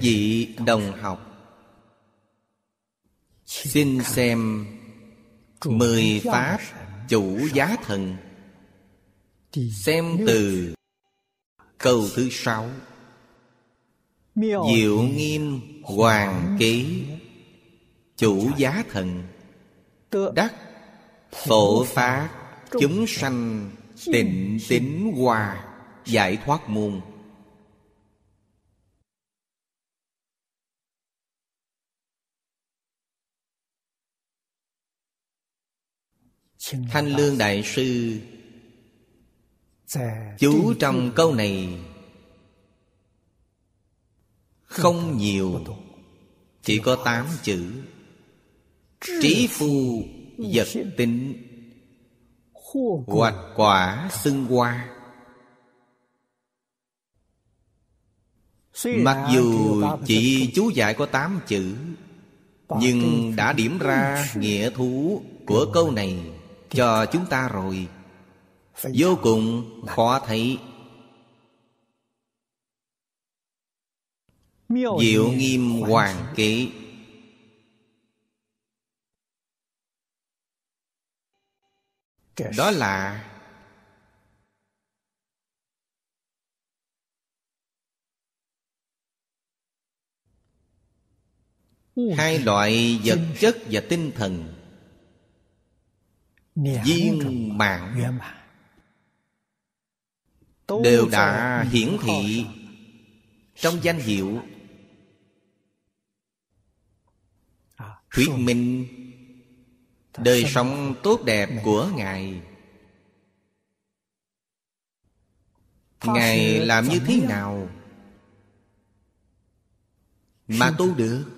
vị đồng học. Xin xem mười pháp chủ giá thần. Xem từ câu thứ sáu. Diệu nghiêm hoàng ký, chủ giá thần. Đắc phổ pháp, chúng sanh tịnh tín hòa giải thoát muôn. Thanh lương đại sư. Chú trong câu này không nhiều chỉ có tám chữ. Trí phu vật tính. Hoạch quả xưng hoa. Mặc dù chỉ chú giải có tám chữ nhưng đã điểm ra nghĩa thú của câu này cho chúng ta rồi. Vô cùng khó thấy. Diệu nghiêm hoàng ký đó là hai loại vật chất và tinh thần viên mạng đều đã hiển thị trong danh hiệu thuyết minh. Đời sống tốt đẹp của ngài. Ngài làm như thế nào? Mà tu được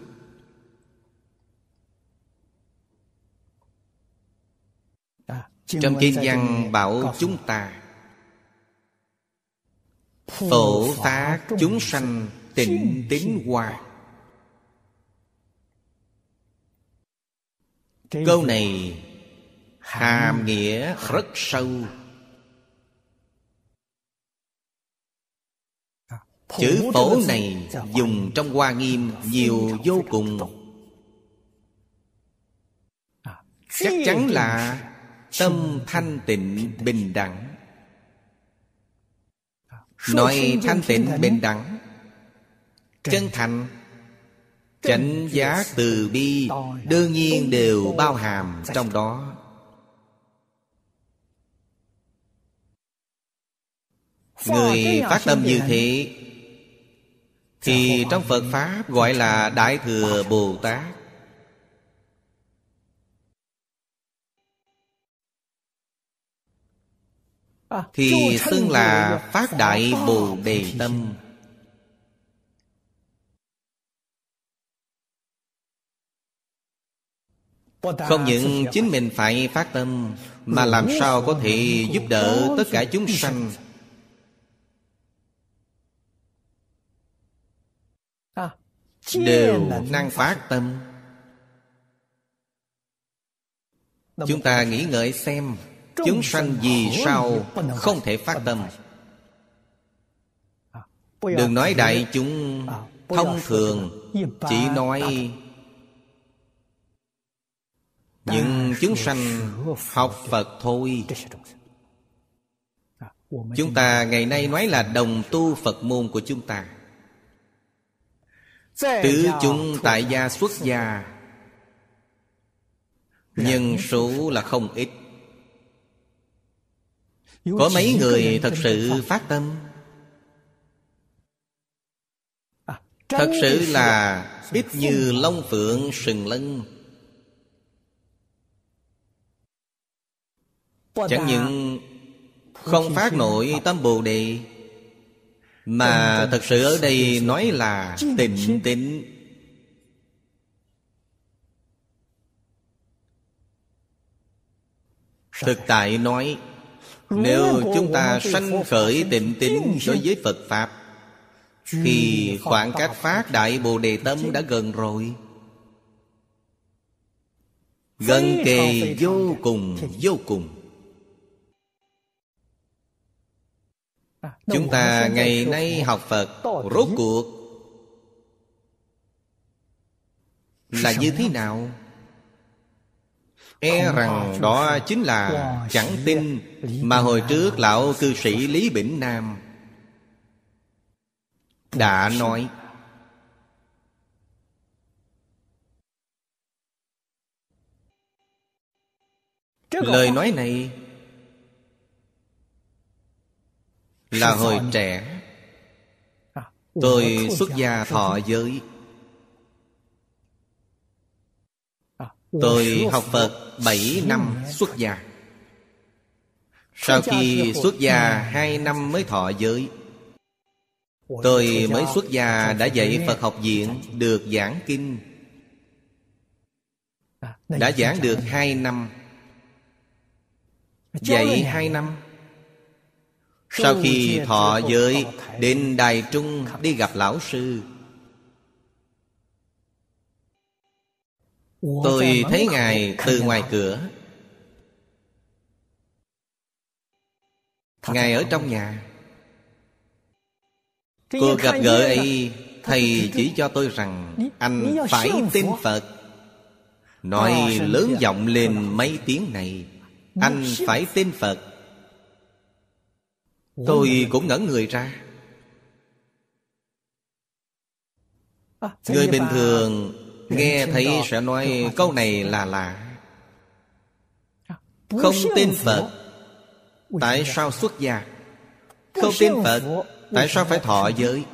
trong kinh văn bảo chúng ta phổ phá chúng sanh tịnh tín hoa câu này hàm nghĩa rất sâu chữ phổ này dùng trong hoa nghiêm nhiều vô cùng chắc chắn là tâm thanh tịnh bình đẳng. Nói thanh tịnh bình đẳng. Chân thành. Chánh giác từ bi đương nhiên đều bao hàm trong đó. Người phát tâm như thế thì trong phật pháp gọi là đại thừa bồ tát thì xưng là phát đại bồ đề tâm. không những chính mình phải phát tâm mà làm sao có thể giúp đỡ tất cả chúng sanh. Đều năng phát tâm. Chúng ta nghĩ ngợi xem chúng sanh vì sao không thể phát tâm? Đừng nói đại chúng thông thường, chỉ nói những chúng sanh học phật thôi. Chúng ta ngày nay nói là đồng tu phật môn của chúng ta. Tứ chúng tại gia xuất gia nhân số là không ít có mấy người thật sự phát tâm? Thật sự là ít như long phượng sừng lân. Chẳng những không phát nổi tâm bồ đề mà thật sự ở đây nói là tịnh tịnh thực tại nói nếu chúng ta sanh khởi tịnh tín đối với phật pháp Thì khoảng cách phát Đại Bồ Đề Tâm đã gần rồi. Gần kề vô cùng vô cùng. Chúng ta ngày nay học Phật Rốt cuộc Là như thế nào? E rằng đó chính là chẳng tin Mà hồi trước lão cư sĩ Lý Bỉnh Nam Đã nói. Lời nói này Là hồi trẻ. Tôi xuất gia thọ giới Tôi học Phật. 7 năm xuất gia. Sau khi xuất gia 2 năm mới thọ giới Tôi mới xuất gia đã dạy Phật học viện Được giảng kinh. Đã giảng được 2 năm. Dạy 2 năm. Sau khi thọ giới Đến Đài Trung đi gặp lão sư Tôi thấy Ngài từ ngoài cửa. Ngài ở trong nhà. Cuộc gặp gỡ ấy Thầy chỉ cho tôi rằng Anh phải tin Phật. Nói lớn giọng lên mấy tiếng này Anh phải tin Phật. Tôi cũng ngẩn người ra. Người bình thường Nghe thấy sẽ nói câu này là lạ. Không tin Phật. Tại sao xuất gia? Không tin Phật. Tại sao phải thọ giới?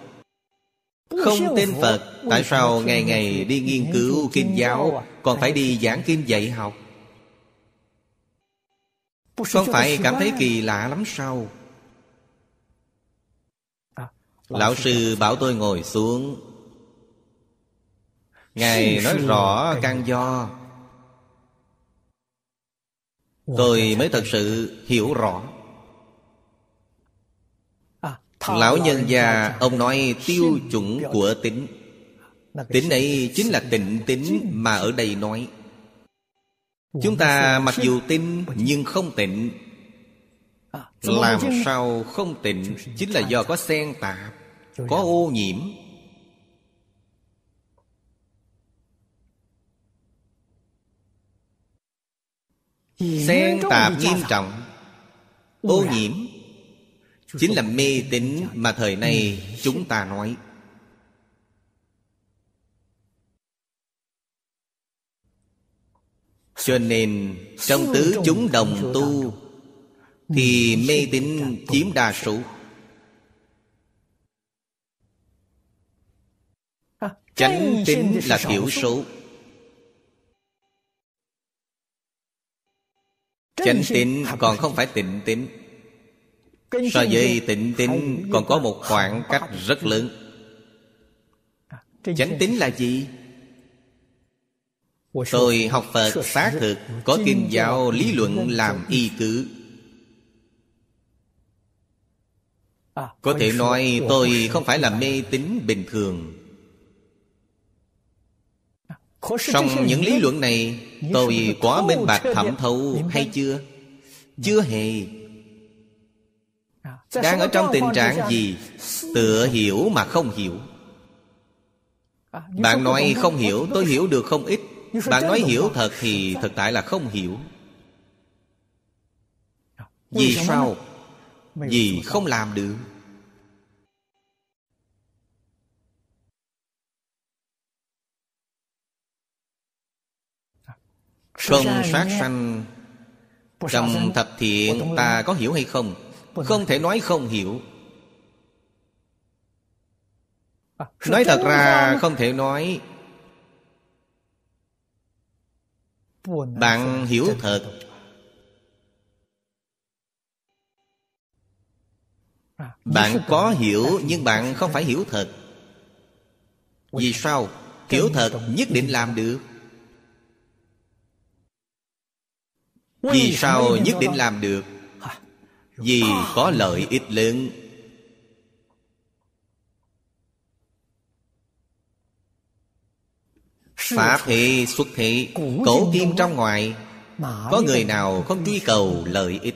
Không tin Phật. Tại sao ngày ngày đi nghiên cứu kinh giáo Còn phải đi giảng kinh dạy học? Không phải cảm thấy kỳ lạ lắm sao? Lão sư bảo tôi ngồi xuống Ngài nói rõ căn do. Tôi mới thật sự hiểu rõ. Lão nhân gia Ông nói tiêu chuẩn của tính. Tính ấy chính là tịnh tính Mà ở đây nói. Chúng ta mặc dù tin Nhưng không tịnh. Làm sao không tịnh? Chính là do có xen tạp Có ô nhiễm Xen tạp nghiêm trọng. Ô nhiễm. Chính là mê tín mà thời nay chúng ta nói. Cho nên trong tứ chúng đồng tu Thì mê tín chiếm đa số. Chánh tín là thiểu số Chánh tín còn không phải tịnh tín. So với tịnh tín còn có một khoảng cách rất lớn. Chánh tín là gì? Tôi học Phật xác thực Có kinh giáo lý luận làm y cứ. Có thể nói tôi không phải là mê tín bình thường Xong những lý luận này Tôi quá minh bạch thẩm thấu hay chưa? Chưa hề. Đang ở trong tình trạng gì? Tựa hiểu mà không hiểu. Bạn nói không hiểu Tôi hiểu. được không ít. Bạn nói hiểu thật thì thực tại là không hiểu. Vì sao? Vì không làm được Không sát sanh. Trong thập thiện ta có hiểu hay không? Không thể nói không hiểu. Nói thật ra không thể nói. Bạn hiểu thật. Bạn có hiểu nhưng bạn không phải hiểu thật. Vì sao? Hiểu thật nhất định làm được Vì sao nhất định làm được? Vì có lợi ích lớn. Phá thị xuất thị Cổ kim trong ngoài. Có người nào không truy cầu lợi ích?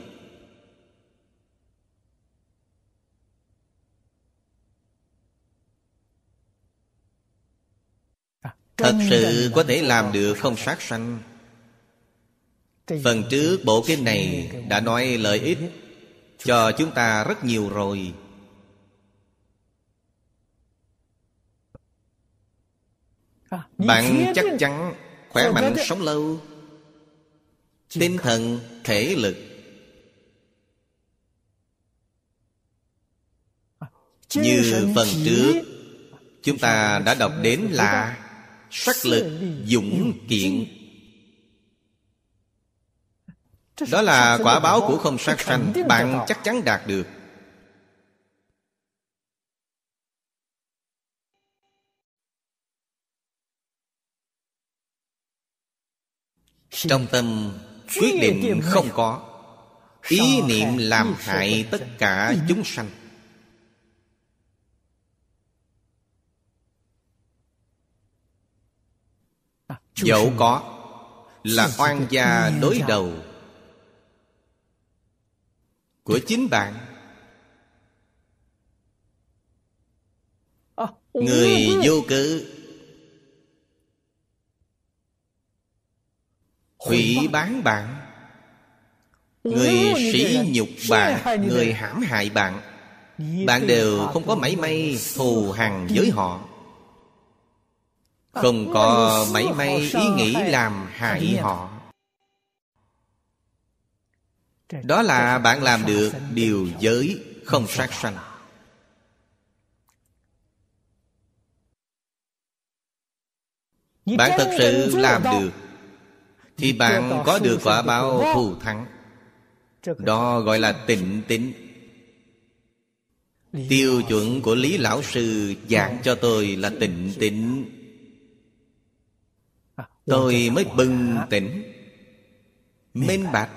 Thật sự có thể làm được không sát sanh? Phần trước bộ kinh này đã nói lợi ích Cho chúng ta rất nhiều rồi. Bạn chắc chắn khỏe mạnh sống lâu. Tinh thần, thể lực. Như phần trước Chúng ta đã đọc đến là Sắc lực dũng kiện Đó là quả báo của không sát sanh. Bạn chắc chắn đạt được. Trong tâm quyết định không có Ý niệm làm hại tất cả chúng sanh. Dẫu có Là oan gia đối đầu Của chính bạn. Người vô cớ. Hủy bán bạn. Người sỉ nhục bạn Người hãm hại bạn. Bạn đều không có mảy may thù hằn với họ. Không có mảy may ý nghĩ làm hại họ Đó là bạn làm được điều giới không sát sanh. Bạn thật sự làm được thì bạn có được quả báo thù thắng. Đó gọi là tịnh tính Tiêu chuẩn của Lý Lão Sư giảng cho tôi là tịnh tịnh à, Tôi mới bừng tỉnh. Minh bạch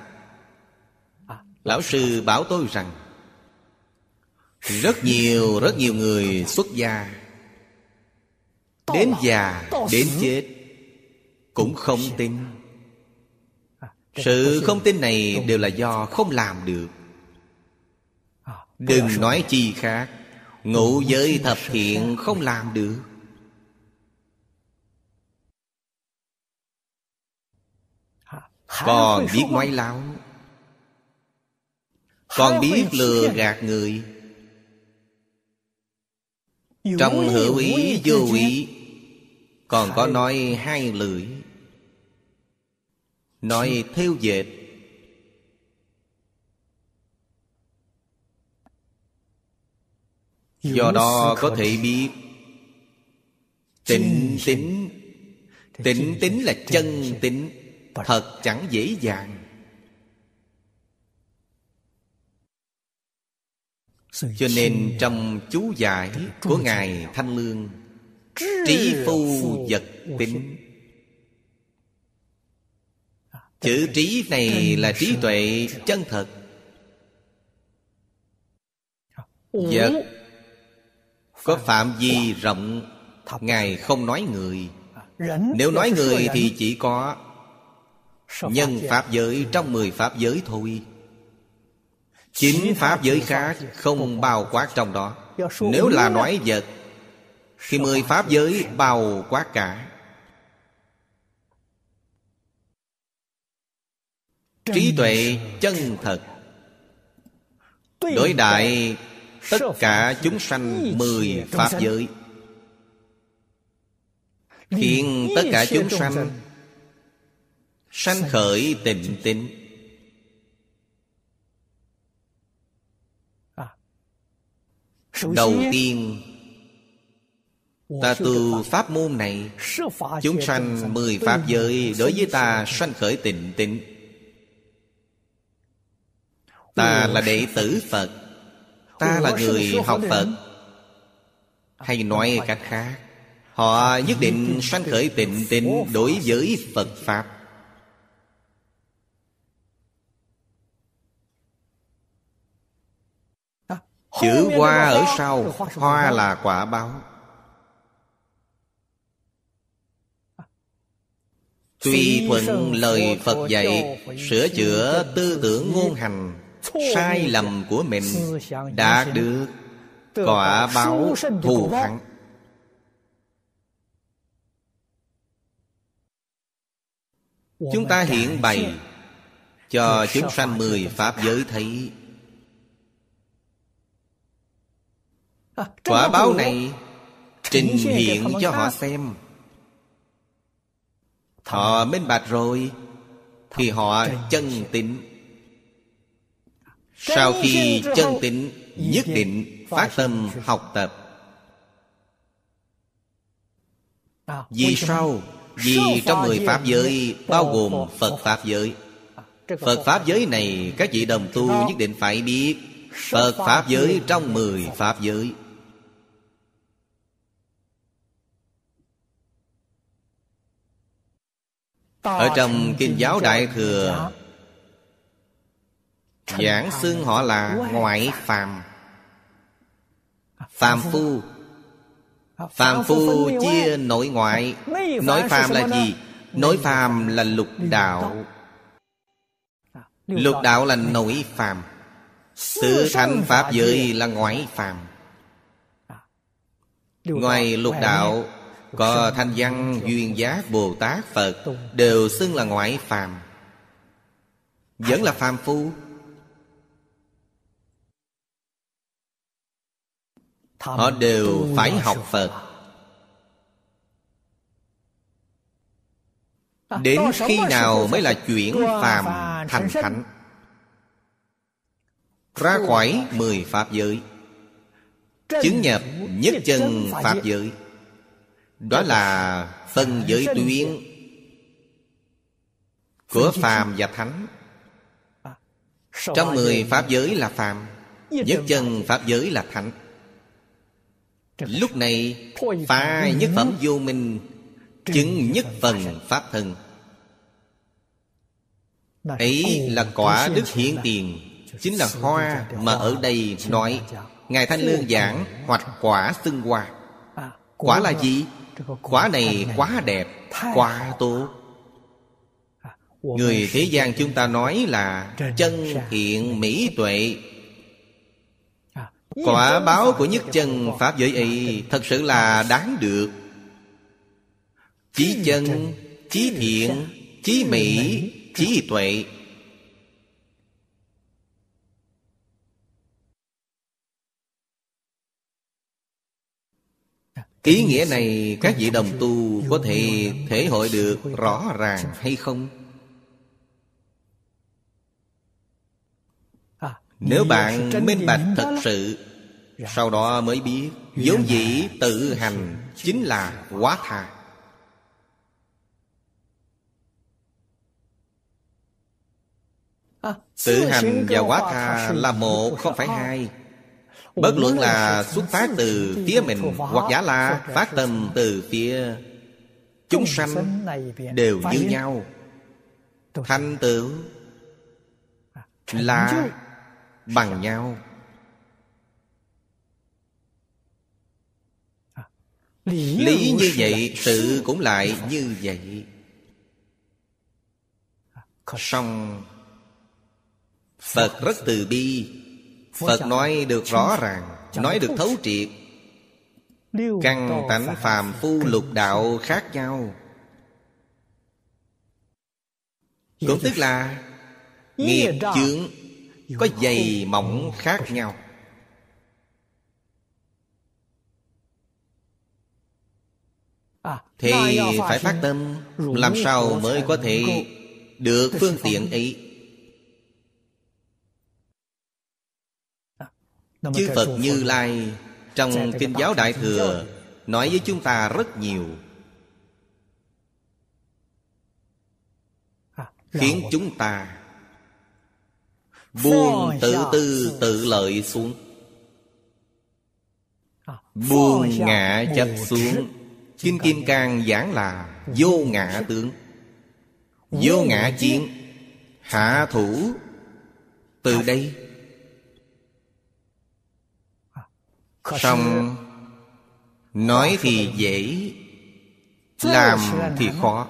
Lão Sư bảo tôi rằng Rất nhiều, rất nhiều người xuất gia Đến già, đến chết Cũng không tin. Sự không tin này đều là do không làm được. Đừng nói chi khác Ngũ giới thập thiện không làm được. Còn biết nói láo Còn biết lừa gạt người. Trong hữu ý vô ý Còn có nói hai lưỡi. Nói theo dệt. Do đó có thể biết. Tịnh tính. Tịnh tính là chân tính. Thật chẳng dễ dàng Cho nên trong chú giải của Ngài Thanh Lương Trí phu vật tính Chữ trí này là trí tuệ chân thật. Vật Có phạm vi rộng Ngài không nói người. Nếu nói người thì chỉ có Nhân Pháp giới trong mười Pháp giới thôi Chính Pháp giới khác không bao quát trong đó. Nếu là nói vật Thì mười Pháp giới bao quát cả. Trí tuệ chân thật. Đối đại, tất cả chúng sanh mười pháp giới. Khiến tất cả chúng sanh sanh khởi tịnh tịnh đầu tiên ta tu pháp môn này chúng sanh mười pháp giới đối với ta sanh khởi tịnh tính Ta là đệ tử Phật. Ta là người học Phật. Hay nói cách khác Họ nhất định sanh khởi tịnh tịnh đối với Phật Pháp Chữ hoa ở sau Hoa là quả báo. Tùy thuận lời Phật dạy Sửa chữa tư tưởng ngôn hành Sai lầm của mình Đạt được Quả báo thù thắng Chúng ta hiện bày Cho chúng sanh mười Pháp giới thấy Quả báo này Trình hiện cho họ xem. Họ minh bạch rồi Thì họ chân tịnh. Sau khi chân tịnh Nhất định phát tâm học tập. Vì sao? Vì trong mười Pháp giới Bao gồm Phật Pháp giới. Phật Pháp giới này Các vị đồng tu nhất định phải biết. Phật Pháp giới trong mười Pháp giới Ở trong Kinh giáo Đại Thừa Giảng xưng họ là ngoại phàm. Phàm phu. Phàm phu chia nội ngoại. Nội phàm là gì? Nội phàm là lục đạo. Lục đạo là nội phàm. Tự thành Pháp giới là ngoại phàm. Ngoài lục đạo có thanh văn, duyên giác Bồ Tát Phật, Đều xưng là ngoại phàm. Vẫn là phàm phu? Họ đều phải học Phật. Đến khi nào mới là chuyển phàm thành thánh? Ra khỏi mười Pháp giới, Chứng nhập nhất chân Pháp giới. Đó là phân giới tuyến Của phàm và thánh. Trong mười Pháp giới là phàm Nhất chân Pháp giới là thánh. Lúc này phá nhất phẩm vô minh Chứng nhất phần Pháp thân. Ấy là quả đức hiển tiền Chính là hoa mà ở đây nói Ngài Thanh Lương giảng Hoặc quả xưng hoa. Quả là gì? Quả này quá đẹp Quá tốt. Người thế gian chúng ta nói là Chân thiện mỹ tuệ. Quả báo của nhất chân Pháp giới ấy Thật sự là đáng được. Chí chân, chí thiện, chí mỹ, trí tuệ. Ý nghĩa này các vị đồng tu có thể thể hội được rõ ràng hay không? Nếu bạn minh bạch thật sự, Sau đó mới biết vốn dĩ tự hành chính là quá tha Tự hành và quá tha là một không phải hai Bất luận là xuất phát từ phía mình Hoặc giả là phát tâm từ phía Chúng sanh đều như nhau. Thành tựu Là bằng nhau. Lý như vậy Sự cũng lại như vậy. Song Phật rất từ bi Phật nói được rõ ràng Nói được thấu triệt. Căn tánh phàm phu lục đạo khác nhau. Cũng tức là Nghiệp chướng Có dày mỏng khác nhau. Thì phải phát tâm Làm sao mới có thể Được phương tiện ấy Chư Phật Như Lai Trong Kinh giáo Đại Thừa Nói với chúng ta rất nhiều. Khiến chúng ta Buông tự tư tự lợi xuống. Buông ngã chấp xuống. Kinh Kim Cang giảng là Vô ngã tướng. Vô ngã chiến. Hạ thủ. Từ đây song nói thì dễ làm thì khó.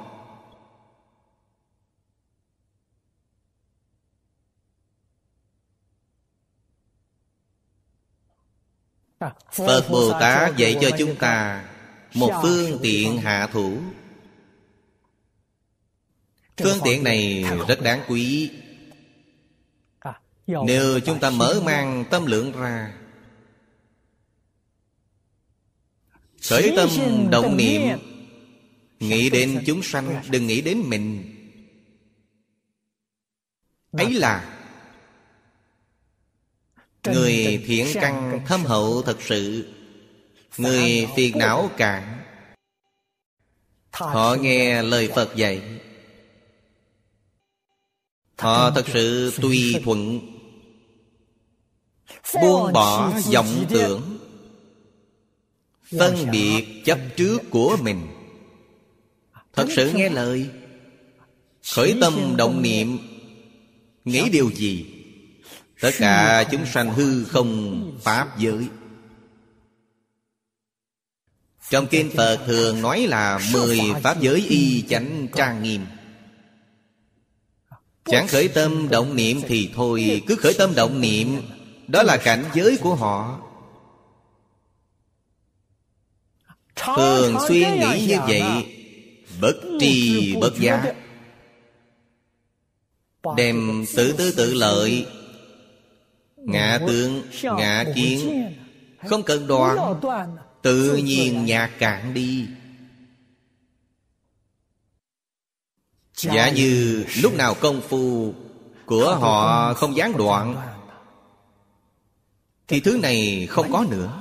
Phật bồ tát dạy cho chúng ta một phương tiện hạ thủ. Phương tiện này rất đáng quý. Nếu chúng ta mở mang tâm lượng ra Khởi tâm động niệm. Nghĩ đến chúng sanh Đừng nghĩ đến mình. Ấy là Người thiện căn thâm hậu thật sự Người phiền não cạn. Họ nghe lời Phật dạy. Họ thật sự tùy thuận. Buông bỏ vọng tưởng Phân biệt chấp trước của mình. Thật sự nghe lời. Khởi tâm động niệm. Nghĩ điều gì? Tất cả chúng sanh hư không Pháp giới. Trong kinh Phật thường nói là Mười Pháp giới y chánh trang nghiêm. Chẳng khởi tâm động niệm thì thôi. Cứ khởi tâm động niệm Đó là cảnh giới của họ Thường xuyên nghĩ như vậy Bất tri bất giác Đem tự tư tự lợi. Ngạ tướng, ngạ kiến. Không cần đoạn Tự nhiên nhạt cạn đi. Giả như lúc nào công phu Của họ không gián đoạn Thì thứ này không có nữa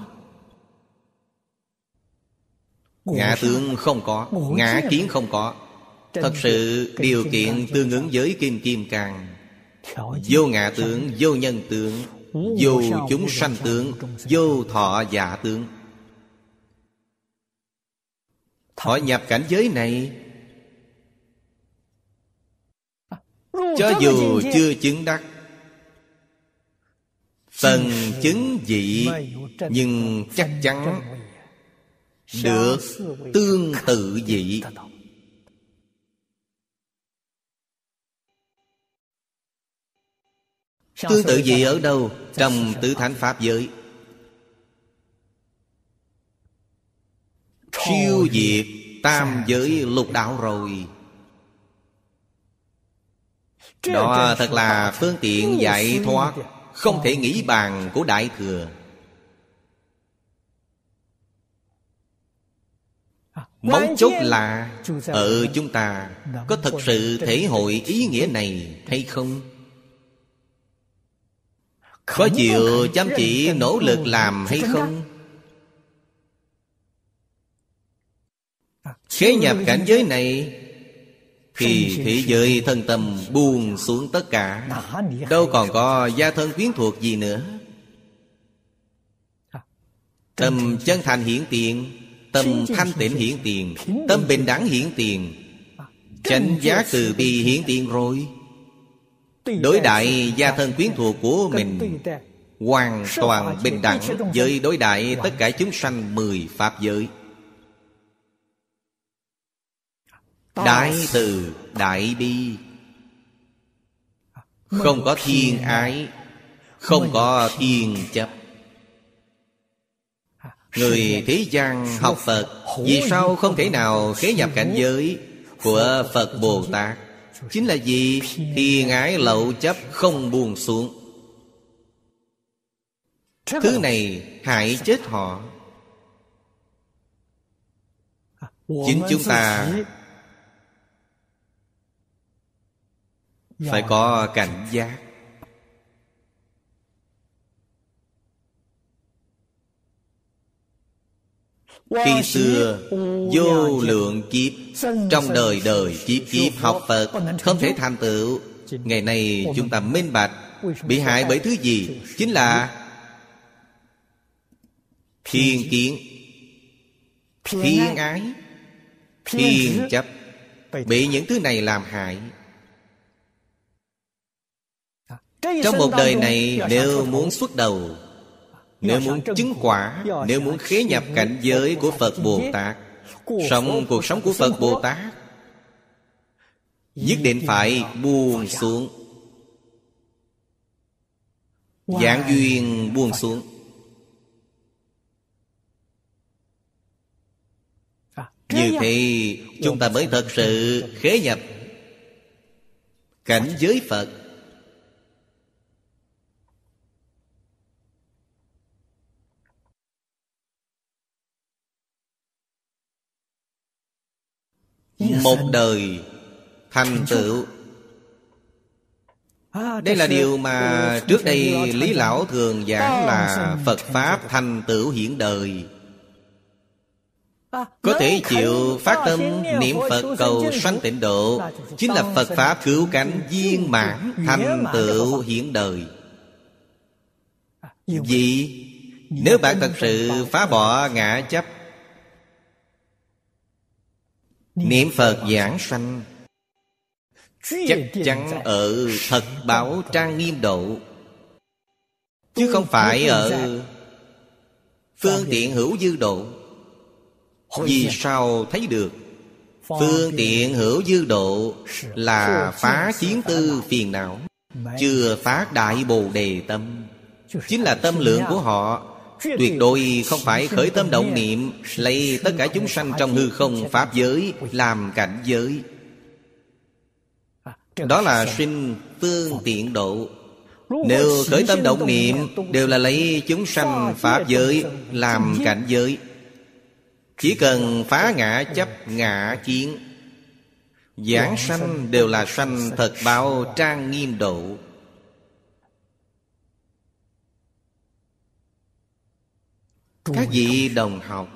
Ngã tướng không có Ngã kiến không có. Thật sự điều kiện tương ứng với Kim Kim Càng. Vô ngã tướng, vô nhân tướng Vô chúng sanh tướng Vô thọ giả tướng. Họ nhập cảnh giới này. Cho dù chưa chứng đắc Phần chứng dị Nhưng chắc chắn được tương tự dị Tương tự gì ở đâu? Trong tứ thánh Pháp giới. Siêu diệt tam giới lục đạo rồi. Đó thật là phương tiện giải thoát Không thể nghĩ bàn của Đại Thừa. Mấu chốt là Ở chúng ta Có thật sự thể hội ý nghĩa này hay không? Có chịu chăm chỉ nỗ lực làm hay không? Khế nhập cảnh giới này Thì thế giới thân tâm buông xuống tất cả. Đâu còn có gia thân quyến thuộc gì nữa? Tâm chân thành hiển tiền Tâm thanh tịnh hiển tiền Tâm bình đẳng hiển tiền. Chánh giá từ bi hiển tiền rồi. Đối đại gia thân quyến thuộc của mình Hoàn toàn bình đẳng Với đối đại tất cả chúng sanh mười Pháp giới. Đại từ đại bi. Không có thiên ái Không có thiên chấp Người thế gian học Phật Vì sao không thể nào khế nhập cảnh giới Của Phật Bồ Tát? Chính là gì? Thiên ái lậu chấp không buông xuống. Thứ này hại chết họ. Chính chúng ta Phải có cảnh giác Khi xưa vô lượng kiếp Trong đời đời kiếp kiếp học Phật Không thể thành tựu. Ngày nay chúng ta minh bạch Bị hại bởi thứ gì? Chính là Thiên kiến. Thiên ái Thiên chấp Bị những thứ này làm hại. Trong một đời này Nếu muốn xuất đầu nếu muốn chứng quả Nếu muốn khế nhập cảnh giới của Phật Bồ Tát Sống cuộc sống của Phật Bồ Tát Nhất định phải buông xuống. Giảng duyên buông xuống. Như thế chúng ta mới thật sự khế nhập Cảnh giới Phật. Một đời thành tựu. đây là điều mà trước đây Lý Lão thường giảng là Phật Pháp thành tựu hiện đời. Có thể chịu phát tâm niệm Phật cầu sanh tịnh độ Chính là Phật Pháp cứu cánh viên mãn thành tựu hiện đời. Vì nếu bạn thật sự phá bỏ ngã chấp Niệm Phật giảng sanh. Chắc chắn ở thật bảo trang nghiêm độ. Chứ không phải ở Phương tiện hữu dư độ. Vì sao thấy được? Phương tiện hữu dư độ Là phá chiến tư phiền não Chưa phát đại bồ đề tâm. Chính là tâm lượng của họ Tuyệt đối không phải khởi tâm động niệm, Lấy tất cả chúng sanh trong hư không Pháp giới Làm cảnh giới. Đó là sinh phương tiện độ. Nếu khởi tâm động niệm, Đều là lấy chúng sanh Pháp giới Làm cảnh giới. Chỉ cần phá ngã chấp ngã kiến, Giảng sanh đều là sanh thật bao trang nghiêm độ. Các vị đồng học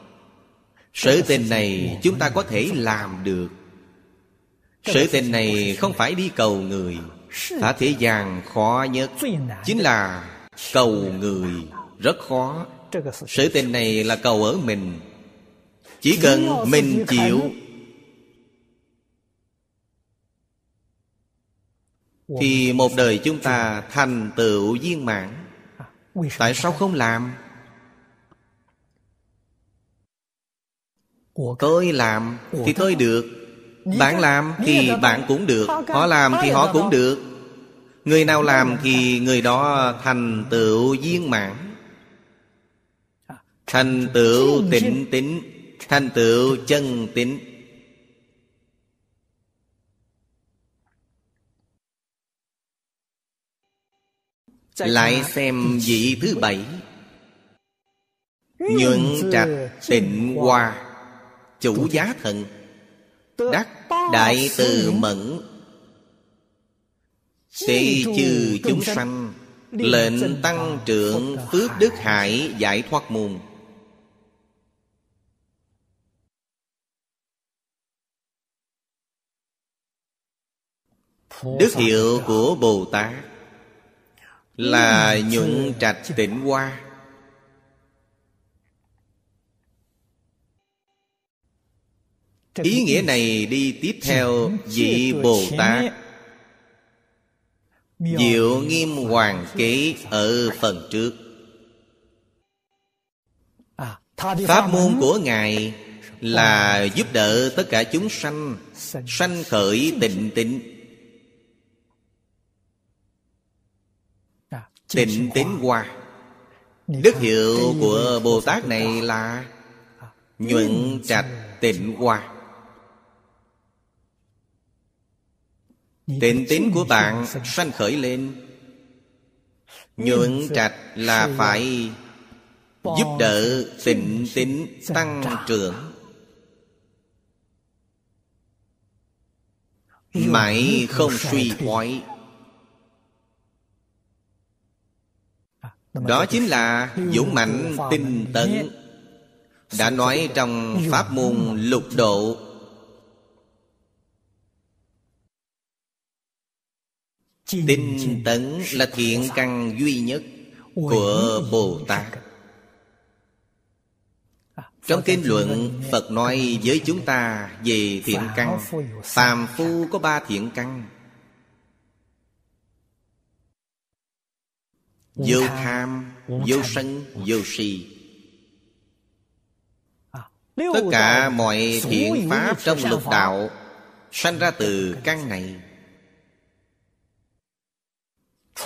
Sự tình này chúng ta có thể làm được. Sự tình này không phải đi cầu người. Cả thế gian khó nhất Chính là cầu người Rất khó. Sự tình này là cầu ở mình. Chỉ cần mình chịu. Thì một đời chúng ta thành tựu viên mãn. Tại sao không làm Tôi làm thì tôi được. Bạn làm thì bạn cũng được. Họ làm thì họ cũng được. Người nào làm thì người đó thành tựu viên mãn. Thành tựu tịnh tính Thành tựu chân tính Lại xem vị thứ bảy. Nhuận trạch tịnh hoa Chủ giá thần. Đắc đại từ mẫn. Tỳ trừ chúng sanh. Lệnh tăng trưởng Phước đức hải giải thoát môn. Đức hiệu của Bồ Tát Là nhuận trạch tịnh hoa Ý nghĩa này đi tiếp theo vị Bồ Tát Diệu nghiêm hoàng kế ở phần trước. Pháp môn của Ngài là giúp đỡ tất cả chúng sanh Sanh khởi tịnh tịnh Tịnh tín hoa. Đức hiệu của Bồ Tát này là Nhuận trạch tịnh hoa. Tịnh tín của bạn sanh khởi lên. Nhuận trạch là phải Giúp đỡ tịnh tín tăng trưởng. Mãi không suy thoái. Đó chính là dũng mạnh tinh tấn. Đã nói trong pháp môn lục độ Tinh tấn là thiện căn duy nhất Của Bồ Tát. Trong kinh luận Phật nói với chúng ta Về thiện căn. Phàm phu có ba thiện căn. Vô tham Vô sân Vô si. Tất cả mọi thiện pháp trong lục đạo Sanh ra từ căn này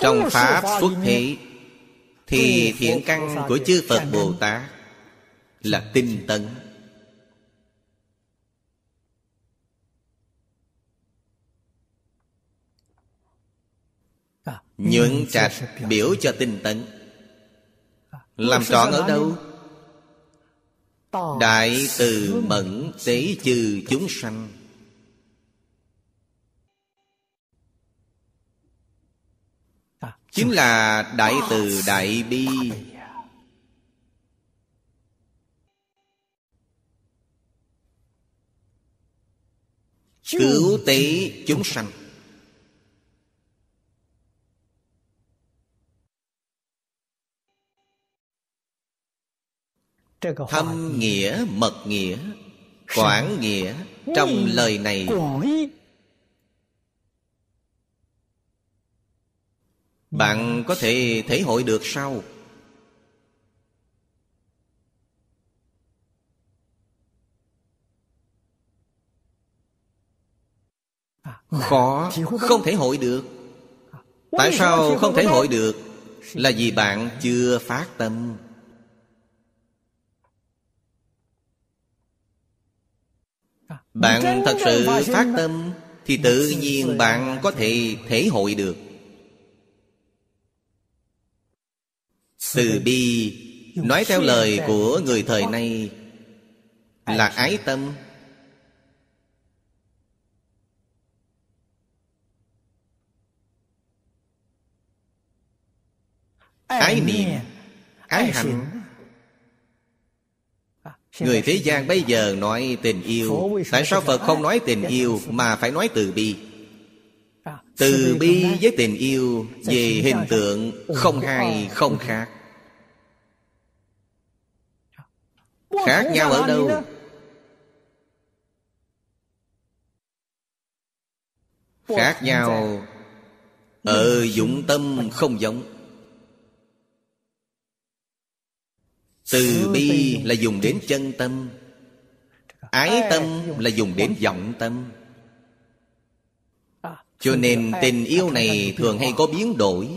trong Pháp xuất thế Thì thiện căn của chư Phật Bồ Tát Là tinh tấn. Nhuận trạch biểu cho tinh tấn. Làm trọn ở đâu? Đại từ mẫn tế trừ chúng sanh. Chính là đại từ đại bi. Cứu tế chúng sanh. Thâm nghĩa mật nghĩa Quảng nghĩa Trong lời này Bạn có thể thể hội được sau Khó, Không thể hội được. Tại sao không thể hội được? Là vì bạn chưa phát tâm. Bạn thật sự phát tâm Thì tự nhiên bạn có thể thể hội được. Từ bi Nói theo lời của người thời nay Là ái tâm. Ái niệm Ái hạnh. Người thế gian bây giờ nói tình yêu. Tại sao Phật không nói tình yêu Mà phải nói từ bi? Từ bi với tình yêu Về hình tượng Không hai không khác Khác nhau ở đâu? Khác nhau Ở dụng tâm không giống. Từ bi là dùng đến chân tâm. Ái tâm là dùng đến vọng tâm. Cho nên tình yêu này thường hay có biến đổi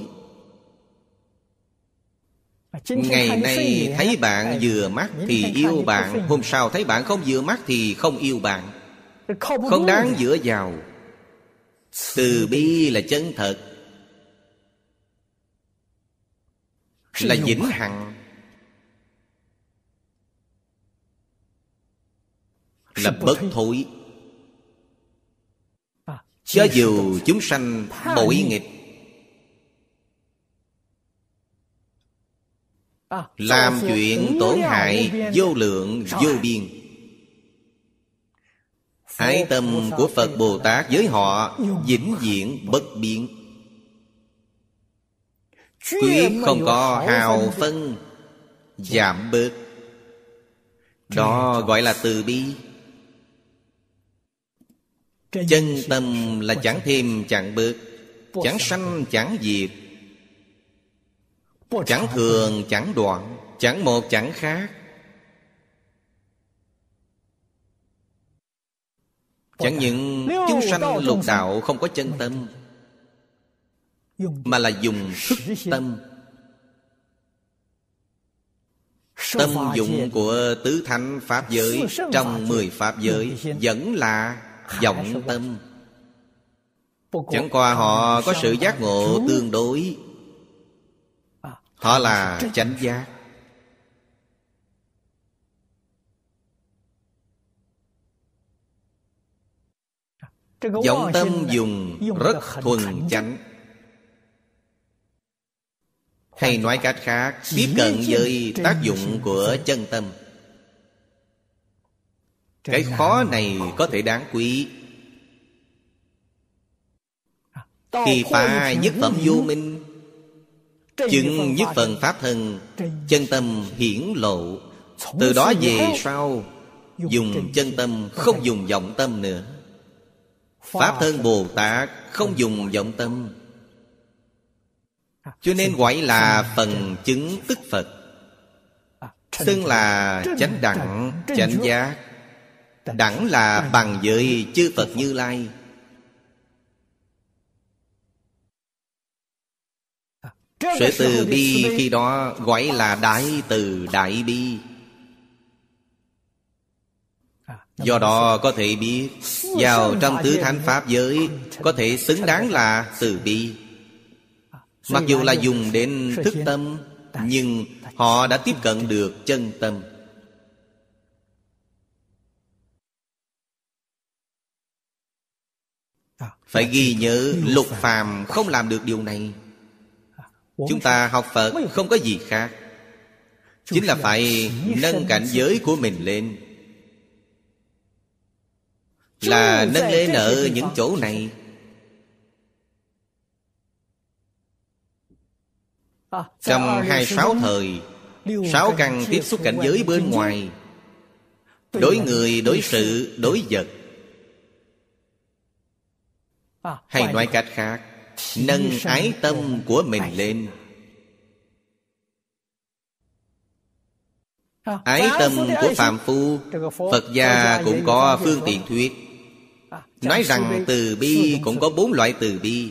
Ngày nay thấy bạn vừa mắt thì yêu bạn. Hôm sau thấy bạn không vừa mắt thì không yêu bạn. Không đáng dựa vào. Từ bi là chân thật. Là vĩnh hằng. Là bất thối. Cho dù chúng sanh bội nghịch Làm chuyện tổn hại vô lượng vô biên. Ái tâm của Phật Bồ Tát với họ vĩnh viễn bất biến. Quyết không có hào phân Giảm bớt. Đó gọi là từ bi. Chân tâm là chẳng thêm chẳng bớt Chẳng sanh chẳng diệt Chẳng thường chẳng đoạn Chẳng một chẳng khác. Chẳng những chúng sanh lục đạo không có chân tâm Mà là dùng thức tâm. Tâm dụng của tứ thánh Pháp giới Trong mười Pháp giới Vẫn là vọng tâm. Chẳng qua họ có sự giác ngộ tương đối Họ là chánh giác. Vọng tâm dùng rất thuần chánh. Hay nói cách khác Tiếp cận với tác dụng của chân tâm. Cái khó này có thể đáng quý. Khi phá nhất phẩm vô minh Chứng nhất phần Pháp thân Chân tâm hiển lộ. Từ đó về sau Dùng chân tâm không dùng vọng tâm nữa. Pháp thân Bồ Tát không dùng vọng tâm. Cho nên gọi là phần chứng tức Phật Xưng là chánh đẳng, chánh giác. Đẳng là bằng với chư Phật Như Lai Sự từ bi khi đó gọi là đại từ đại bi. Do đó có thể biết Vào trong tứ thánh Pháp giới Có thể xứng đáng là từ bi. Mặc dù là dùng đến thức tâm Nhưng họ đã tiếp cận được. chân tâm. Phải ghi nhớ lục phàm không làm được điều này Chúng ta học Phật không có gì khác. Chính là phải nâng cảnh giới của mình lên. Là nâng lên ở những chỗ này. Trong hai sáu thời Sáu căn tiếp xúc cảnh giới bên ngoài. Đối người, đối sự, đối vật. Hay nói cách khác Nâng ái tâm của mình lên. Ái tâm của Phạm Phu Phật gia cũng có phương tiện thuyết. Nói rằng từ bi cũng có bốn loại từ bi.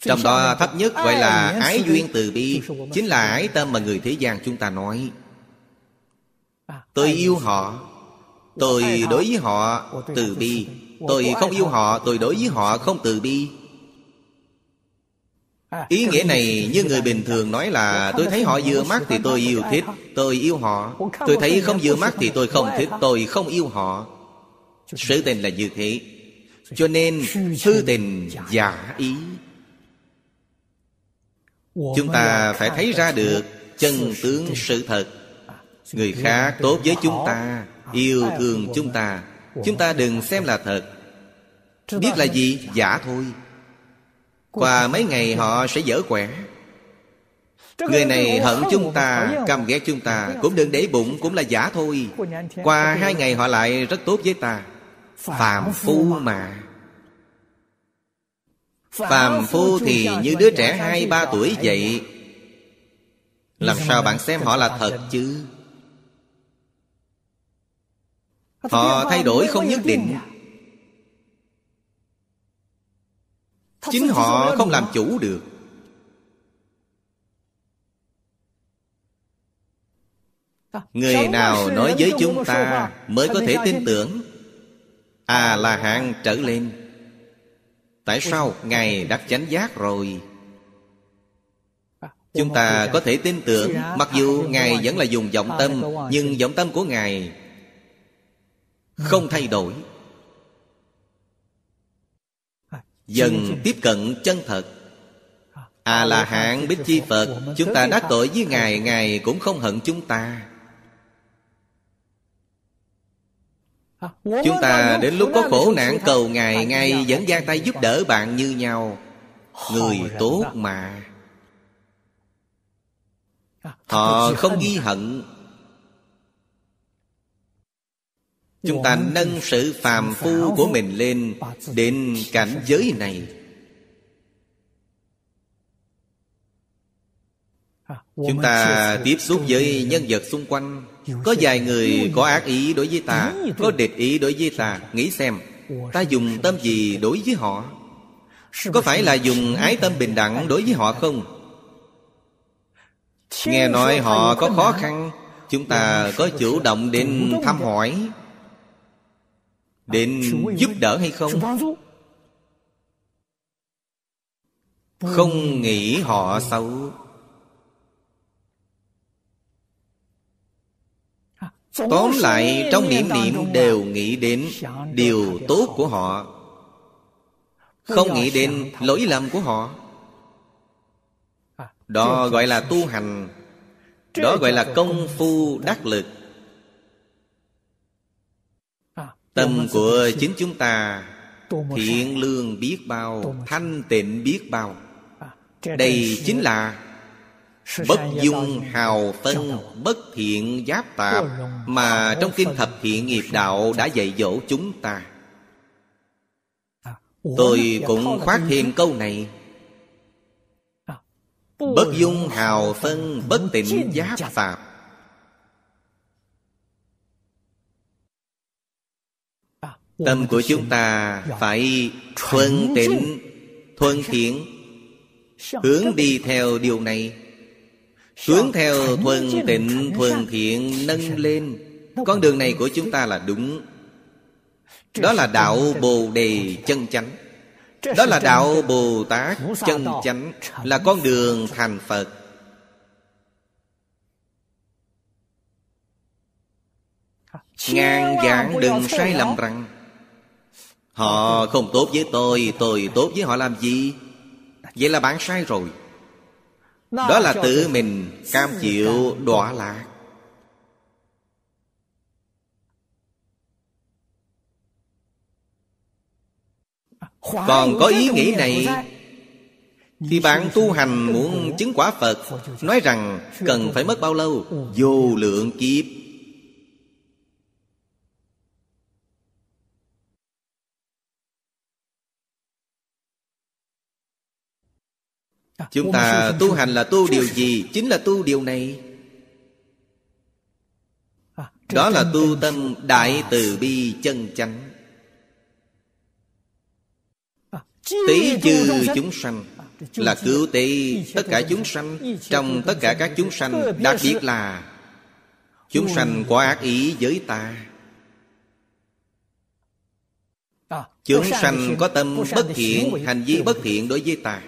Trong đó thấp nhất gọi là ái duyên từ bi Chính là ái tâm mà người thế gian chúng ta nói. Tôi yêu họ Tôi đối với họ từ bi. Tôi không yêu họ? Tôi đối với họ không từ bi Ý nghĩa này như người bình thường nói là Tôi thấy họ vừa mắt thì tôi yêu thích Tôi yêu họ. Tôi thấy không vừa mắt thì tôi không thích Tôi không yêu họ. Sự tình là như thế. Cho nên thư tình giả ý. Chúng ta phải thấy ra được Chân tướng sự thật. Người khác tốt với chúng ta Yêu thương chúng ta. Chúng ta đừng xem là thật. Biết là gì? Giả thôi qua mấy ngày họ sẽ dở quẻ. Người này hận chúng ta, Căm ghét chúng ta, Cũng đừng để bụng, cũng là giả thôi. Qua hai ngày họ lại rất tốt với ta. Phạm phu mà. Phạm phu thì như đứa trẻ hai, ba tuổi vậy. Làm sao bạn xem họ là thật chứ? Họ thay đổi không nhất định. Chính họ không làm chủ được. Người nào nói với chúng ta Mới có thể tin tưởng? À là hạng trở lên. Tại sao Ngài đắc chánh giác rồi? Chúng ta có thể tin tưởng Mặc dù Ngài vẫn là dùng vọng tâm Nhưng vọng tâm của Ngài Không thay đổi Dần tiếp cận chân thật. À là hạng Bích Chi Phật, Chúng ta đắc tội với Ngài Ngài cũng không hận chúng ta. Chúng ta đến lúc có khổ nạn cầu Ngài Ngài vẫn giang tay giúp đỡ bạn như nhau. Người tốt mà. Họ không ghi hận. Chúng ta nâng sự phàm phu của mình lên Đến cảnh giới này. Chúng ta tiếp xúc với nhân vật xung quanh. Có vài người có ác ý đối với ta Có địch ý đối với ta. Nghĩ xem Ta dùng tâm gì đối với họ? Có phải là dùng ái tâm bình đẳng đối với họ không? Nghe nói họ có khó khăn. Chúng ta có chủ động đến thăm hỏi Đến giúp đỡ hay không? Không nghĩ họ xấu. Tóm lại trong niệm niệm đều nghĩ đến Điều tốt của họ Không nghĩ đến lỗi lầm của họ. Đó gọi là tu hành Đó gọi là công phu đắc lực Tâm của chính chúng ta Thiện lương biết bao Thanh tịnh biết bao. Đây chính là Bất dung hào phân Bất thiện giáp tạp Mà trong Kinh Thập Thiện Nghiệp Đạo Đã dạy dỗ chúng ta. Tôi cũng khoát thêm câu này. Bất dung hào phân Bất tịnh giáp tạp Tâm của chúng ta phải thuần tịnh Thuần thiện Hướng đi theo điều này. Hướng theo thuần tịnh thuần thiện nâng lên. Con đường này của chúng ta là đúng. Đó là đạo Bồ Đề chân chánh. Đó là đạo Bồ Tát chân chánh, Là con đường thành Phật. Ngàn dạng đừng sai lầm rằng Họ không tốt với tôi Tôi tốt với họ làm gì? Vậy là bạn sai rồi. Đó là tự mình cam chịu đọa lạc. Còn có ý nghĩ này Thì bạn tu hành muốn chứng quả Phật Nói rằng cần phải mất bao lâu? Vô lượng kiếp Chúng ta tu hành là tu điều gì? Chính là tu điều này. Đó là tu tâm đại từ bi chân chánh. Tế chư chúng sanh Là cứu tế tất cả chúng sanh. Trong tất cả các chúng sanh Đặc biệt là Chúng sanh có ác ý với ta. Chúng sanh có tâm bất thiện Hành vi bất thiện đối với ta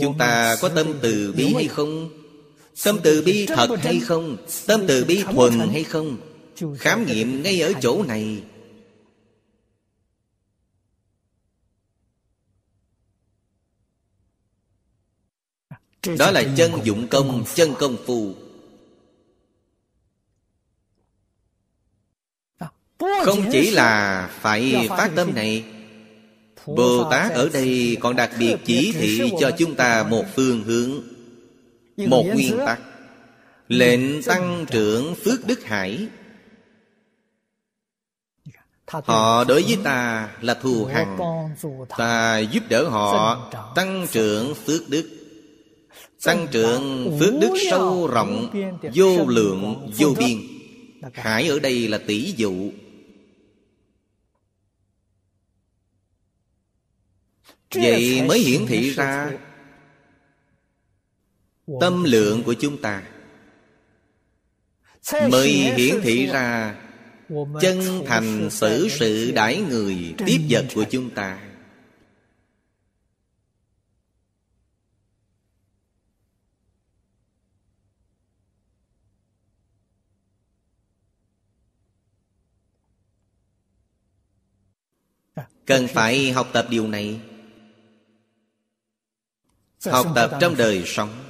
Chúng ta có tâm từ bi hay không? Tâm từ bi thật hay không? Tâm từ bi thuần hay không? Khám nghiệm ngay ở chỗ này. Đó là chân dụng công, chân công phu. Không chỉ là phải phát tâm này Bồ Tát ở đây còn đặc biệt chỉ thị cho chúng ta một phương hướng Một nguyên tắc. Lệnh tăng trưởng phước đức hải. Họ đối với ta là thù hằn Ta giúp đỡ họ tăng trưởng phước đức. Tăng trưởng phước đức sâu rộng Vô lượng vô biên. Hải ở đây là tỷ dụ Vậy mới hiển thị ra Tâm lượng của chúng ta. Mới hiển thị ra Chân thành xử sự đãi người Tiếp vật của chúng ta. Cần phải học tập điều này Học tập trong đời sống.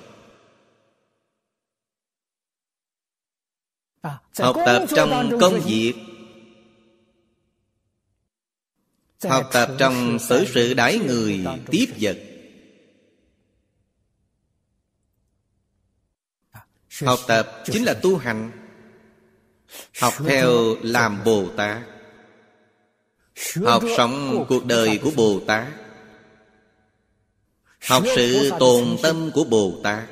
Học tập trong công việc. Học tập trong xử sự đãi người tiếp vật. Học tập chính là tu hành. Học theo làm Bồ Tát. Học sống cuộc đời của Bồ Tát Học sự tồn tâm của Bồ Tát.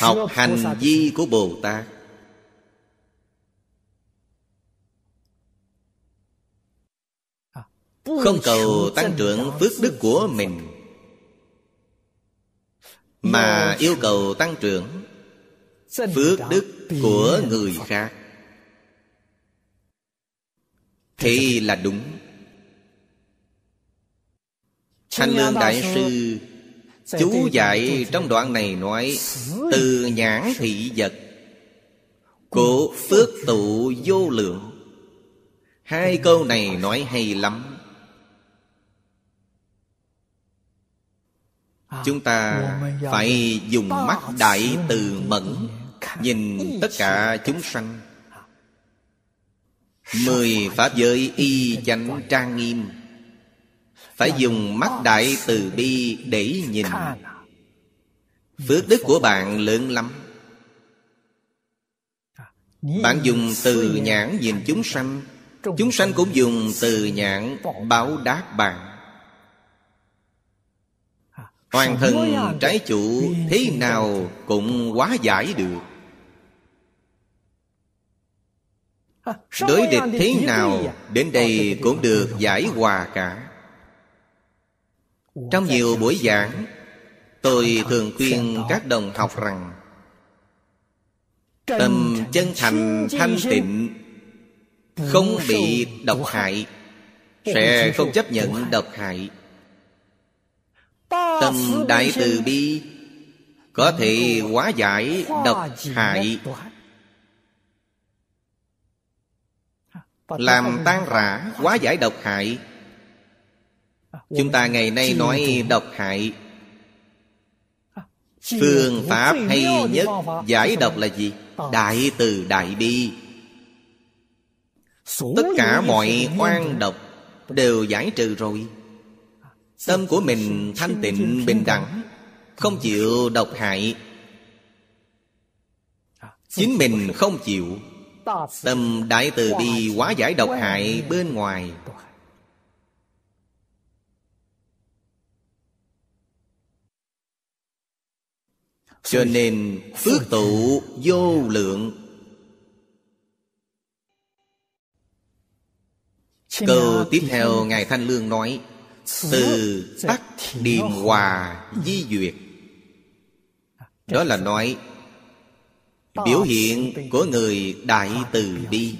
Học hành vi của Bồ Tát. Không cầu tăng trưởng phước đức của mình Mà yêu cầu tăng trưởng Phước đức của người khác Thì là đúng. Thanh Lương Đại Sư Chú dạy trong đoạn này nói Từ nhãn thị vật Của phước tụ vô lượng. Hai câu này nói hay lắm. Chúng ta phải dùng mắt đại từ mẫn Nhìn tất cả chúng sanh Mười pháp giới y chánh trang nghiêm. Phải dùng mắt đại từ bi để nhìn. Phước đức của bạn lớn lắm. Bạn dùng từ nhãn nhìn chúng sanh. Chúng sanh cũng dùng từ nhãn báo đáp bạn. Hoàn thân trái chủ Thế nào cũng quá giải được. Đối địch thế nào Đến đây cũng được giải hòa cả. Trong nhiều buổi giảng Tôi thường khuyên các đồng học rằng Tâm chân thành thanh tịnh Không bị độc hại Sẽ không chấp nhận độc hại. Tâm Đại Từ Bi Có thể hóa giải độc hại Làm tan rã hóa giải độc hại. Chúng ta ngày nay nói độc hại. Phương pháp hay nhất giải độc là gì? Đại từ đại bi. Tất cả mọi oan độc Đều giải trừ rồi. Tâm của mình thanh tịnh bình đẳng Không chịu độc hại. Chính mình không chịu Tâm đại từ bi hóa giải độc hại bên ngoài. Cho nên phước tụ vô lượng. Câu tiếp theo Ngài Thanh Lương nói, Từ tắc điềm hòa di duyệt. Đó là nói Biểu hiện của người Đại Từ Bi.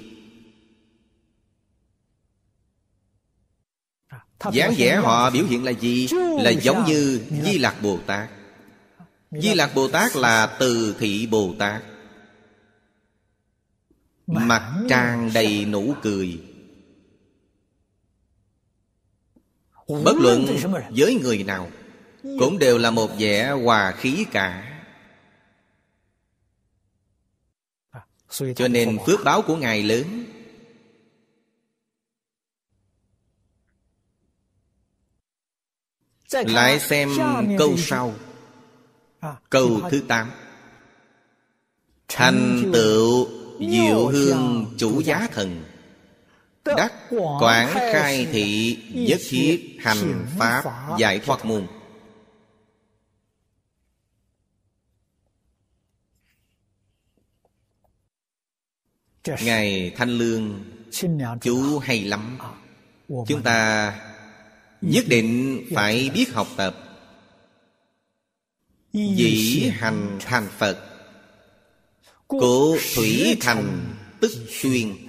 Dáng vẻ họ biểu hiện là gì? Là giống như Di Lạc Bồ Tát. Di Lạc Bồ Tát là từ thị Bồ Tát. Mặt tràn đầy nụ cười. Bất luận với người nào, Cũng đều là một vẻ hòa khí cả. Cho nên phước báo của Ngài lớn. Lại xem câu sau. Câu thứ tám. Thành tựu diệu hương chủ giá thần. Đắc quảng khai thị Nhất thiết hành pháp giải thoát môn Ngài Thanh Lương Chú hay lắm. Chúng ta nhất định phải biết học tập. Dĩ hành thành Phật. Cố thủy thành tức xuyên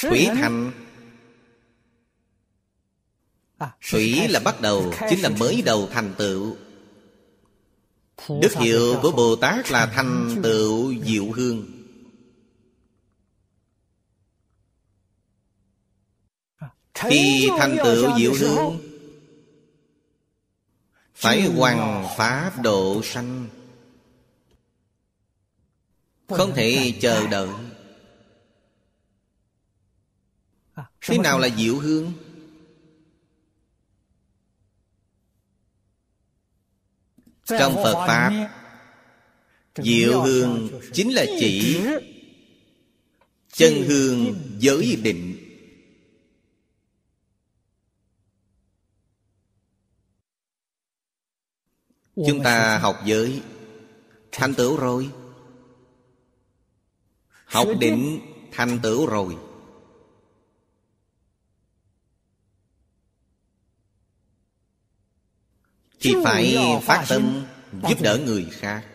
Thủy thành. Thủy là bắt đầu Chính là mới đầu thành tựu. Đức hiệu của Bồ Tát là thành tựu diệu hương. Khi thành tựu diệu hương Phải hoàn pháp độ sanh. Không thể chờ đợi Thế nào là diệu hương? Trong Phật Pháp Diệu hương chính là chỉ Chân hương giới định. Chúng ta học giới. Thành tựu rồi. Học định thành tựu rồi Thì phải phát tâm giúp đỡ người khác.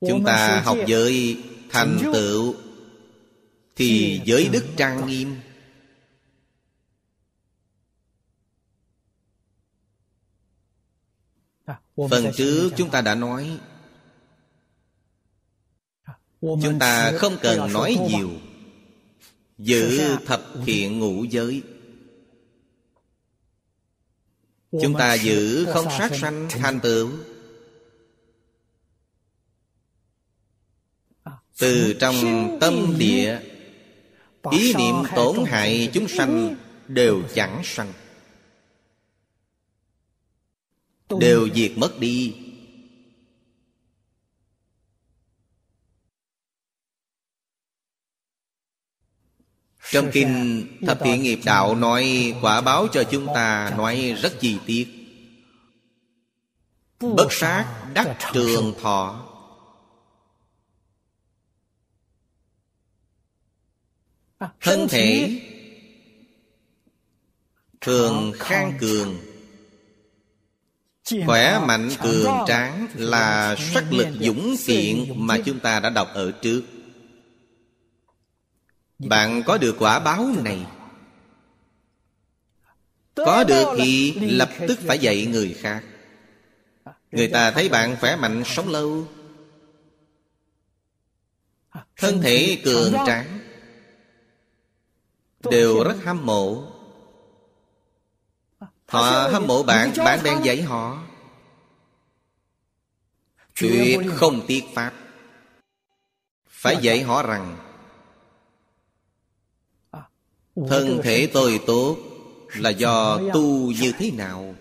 Chúng ta học giới thành tựu Thì giới đức trang nghiêm. Phần trước chúng ta đã nói. Chúng ta không cần nói nhiều. Giữ thập thiện ngũ giới Chúng ta giữ không sát sanh thành tựu. Từ trong tâm địa Ý niệm tổn hại chúng sanh Đều chẳng sanh. Đều diệt mất đi Trong kinh Thập Thiện Nghiệp Đạo nói quả báo cho chúng ta nói rất chi tiết. Bất sát đắc trường thọ. Thân thể Thường khang cường. Khỏe mạnh cường tráng là sắc lực dũng kiện mà chúng ta đã đọc ở trước bạn có được quả báo này? Có được thì lập tức phải dạy người khác. Người ta thấy bạn khỏe mạnh, sống lâu. Thân thể cường tráng. Đều rất hâm mộ. Họ hâm mộ bạn Bạn bèn dạy họ. Tuyệt không tiếc pháp. Phải dạy họ rằng Thân thể tôi tốt Là do tu như thế nào?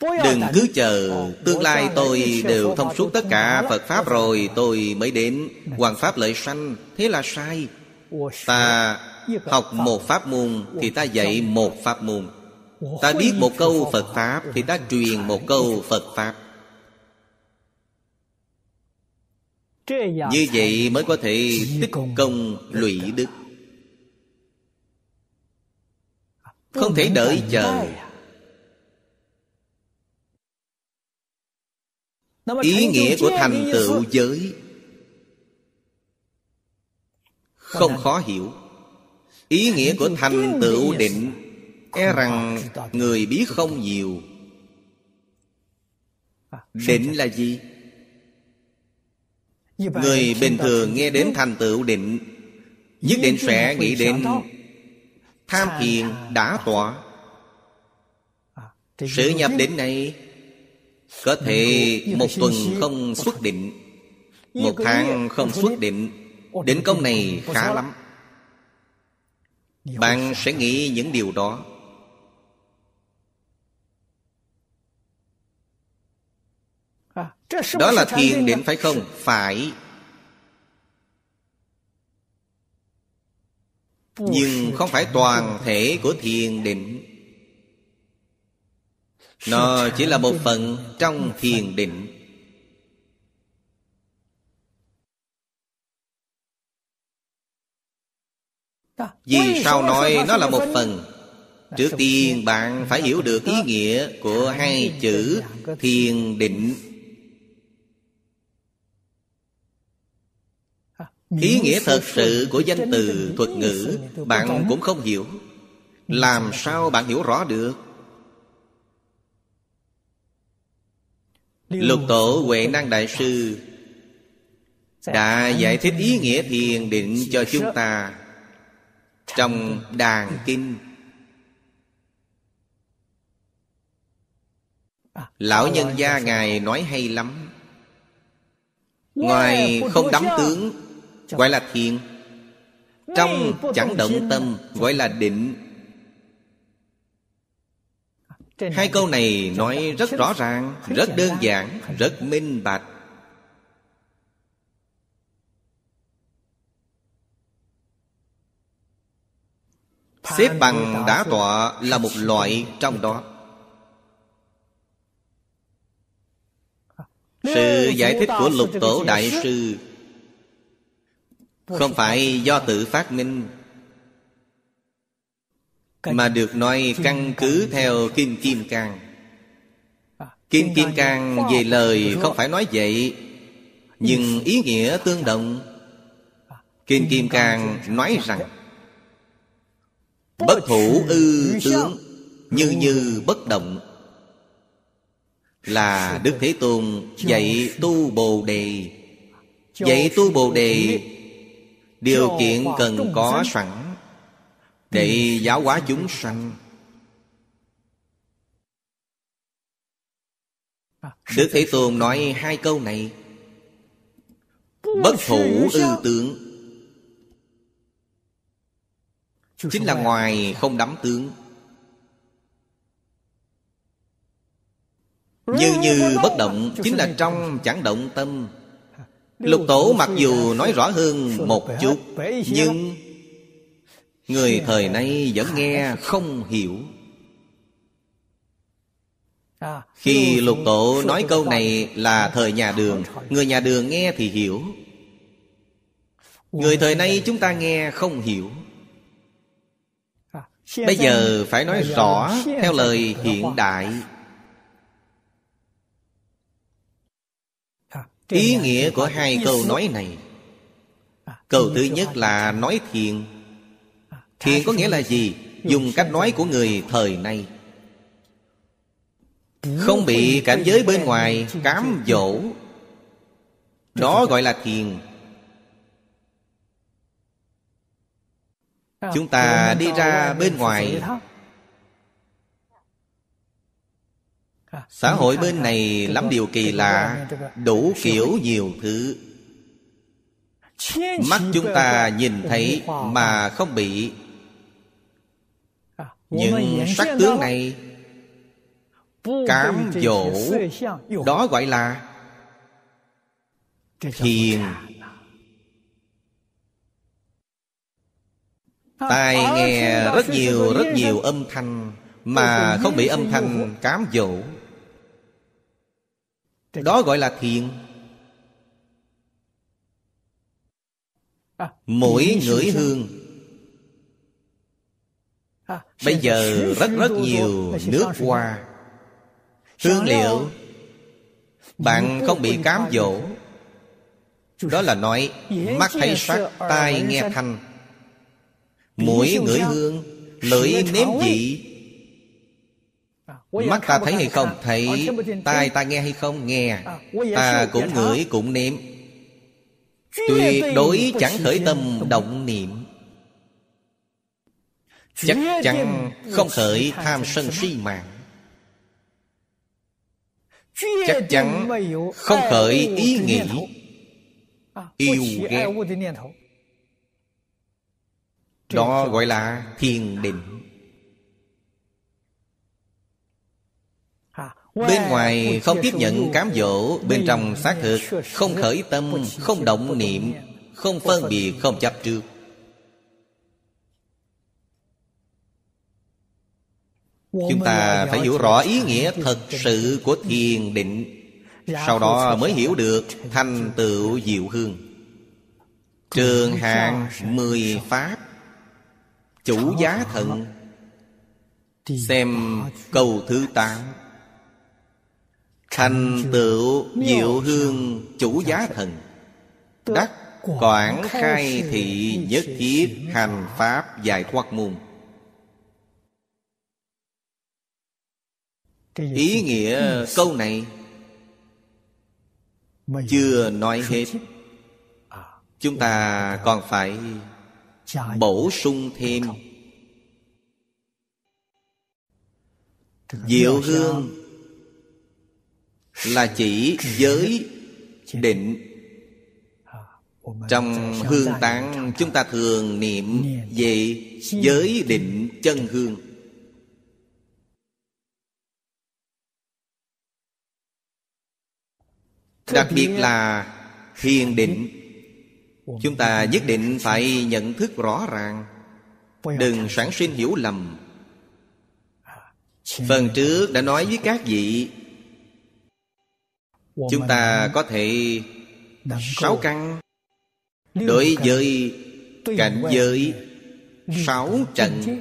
Đừng cứ chờ Tương lai tôi đều thông suốt tất cả Phật Pháp rồi Tôi mới đến Hoàng Pháp lợi sanh. Thế là sai. Ta học một pháp môn Thì ta dạy một pháp môn. Ta biết một câu Phật Pháp Thì ta truyền một câu Phật Pháp Như vậy mới có thể tích công lụy đức. Không thể đợi chờ. Ý nghĩa của thành tựu giới Không khó hiểu. Ý nghĩa của thành tựu định E rằng người biết không nhiều. Định là gì? Người bình thường nghe đến thành tựu định Nhất định sẽ nghĩ đến Tham thiền đã tọa Sự nhập định này Có thể một tuần không xuất định Một tháng không xuất định. Định công này khá lắm. Bạn sẽ nghĩ những điều đó Đó là thiền định phải không? Phải. Nhưng không phải toàn thể của thiền định. Nó chỉ là một phần trong thiền định. Vì sao nói nó là một phần? Trước tiên bạn phải hiểu được ý nghĩa của hai chữ thiền định Ý nghĩa thật sự của danh từ thuật ngữ Bạn cũng không hiểu. Làm sao bạn hiểu rõ được? Lục tổ Huệ Năng Đại Sư Đã giải thích ý nghĩa thiền định cho chúng ta Trong đàn kinh. Lão nhân gia Ngài nói hay lắm. Ngoài không đắm tướng Gọi là thiền Trong chẳng động tâm Gọi là định. Hai câu này nói rất rõ ràng Rất đơn giản Rất minh bạch. Xếp bằng đã tọa là một loại trong đó. Sự giải thích của lục tổ đại sư Không phải do tự phát minh Mà được nói căn cứ theo Kinh Kim Cang Kinh Kim Cang về lời không phải nói vậy Nhưng ý nghĩa tương đồng. Kinh Kim Cang nói rằng Bất thủ ư tướng Như như bất động. Là Đức Thế Tôn dạy tu Bồ Đề. Dạy tu Bồ Đề Điều kiện cần có sẵn. Để giáo hóa chúng sanh. Đức Thế Tôn nói hai câu này. Bất thủ ư tướng. Chính là ngoài không đắm tướng. Như như bất động Chính là trong chẳng động tâm Lục tổ mặc dù nói rõ hơn một chút Nhưng Người thời nay vẫn nghe không hiểu. Khi lục tổ nói câu này là thời nhà đường Người nhà đường nghe thì hiểu. Người thời nay chúng ta nghe không hiểu. Bây giờ phải nói rõ theo lời hiện đại ý nghĩa của hai câu nói này. Câu thứ nhất là nói thiền. Thiền có nghĩa là gì? dùng cách nói của người thời nay không bị cảnh giới bên ngoài cám dỗ. Đó gọi là thiền. Chúng ta đi ra bên ngoài xã hội bên này lắm điều kỳ lạ đủ kiểu nhiều thứ. Mắt chúng ta nhìn thấy mà không bị. Những sắc tướng này cám dỗ đó gọi là thiền tai nghe rất nhiều rất nhiều âm thanh mà không bị âm thanh cám dỗ đó gọi là thiền. Mỗi ngửi hương. Bây giờ rất rất nhiều nước hoa. Hương liệu. Bạn không bị cám dỗ. đó là nói mắt thấy sắc tai nghe thanh. Mũi ngửi hương lưỡi nếm vị mắt ta thấy hay không? thấy tai ta nghe hay không? Nghe. Ta cũng ngửi cũng nếm. Tuyệt đối chẳng khởi tâm động niệm. Chắc chắn không khởi tham sân si mạng. Chắc chắn không khởi ý nghĩ. yêu ghét. đó gọi là thiền định Bên ngoài không tiếp nhận cám dỗ Bên trong xác thực Không khởi tâm Không động niệm Không phân biệt Không chấp trước. Chúng ta phải hiểu rõ ý nghĩa thật sự của thiền định. Sau đó mới hiểu được thành tựu diệu hương. Trường hạng mười pháp Chủ giá thận Xem câu thứ tám Thành tựu diệu hương chủ giá thần. Đắc quảng khai thị nhất thiết hành pháp giải thoát môn. Ý nghĩa câu này Chưa nói hết. Chúng ta còn phải bổ sung thêm. Diệu hương là chỉ giới định. Trong hương tán chúng ta thường niệm về giới định chân hương. Đặc biệt là thiền định. Chúng ta nhất định phải nhận thức rõ ràng. Đừng sản sinh hiểu lầm. Phần trước đã nói với các vị Chúng ta có thể Sáu căn. Đối với cảnh giới Sáu trận.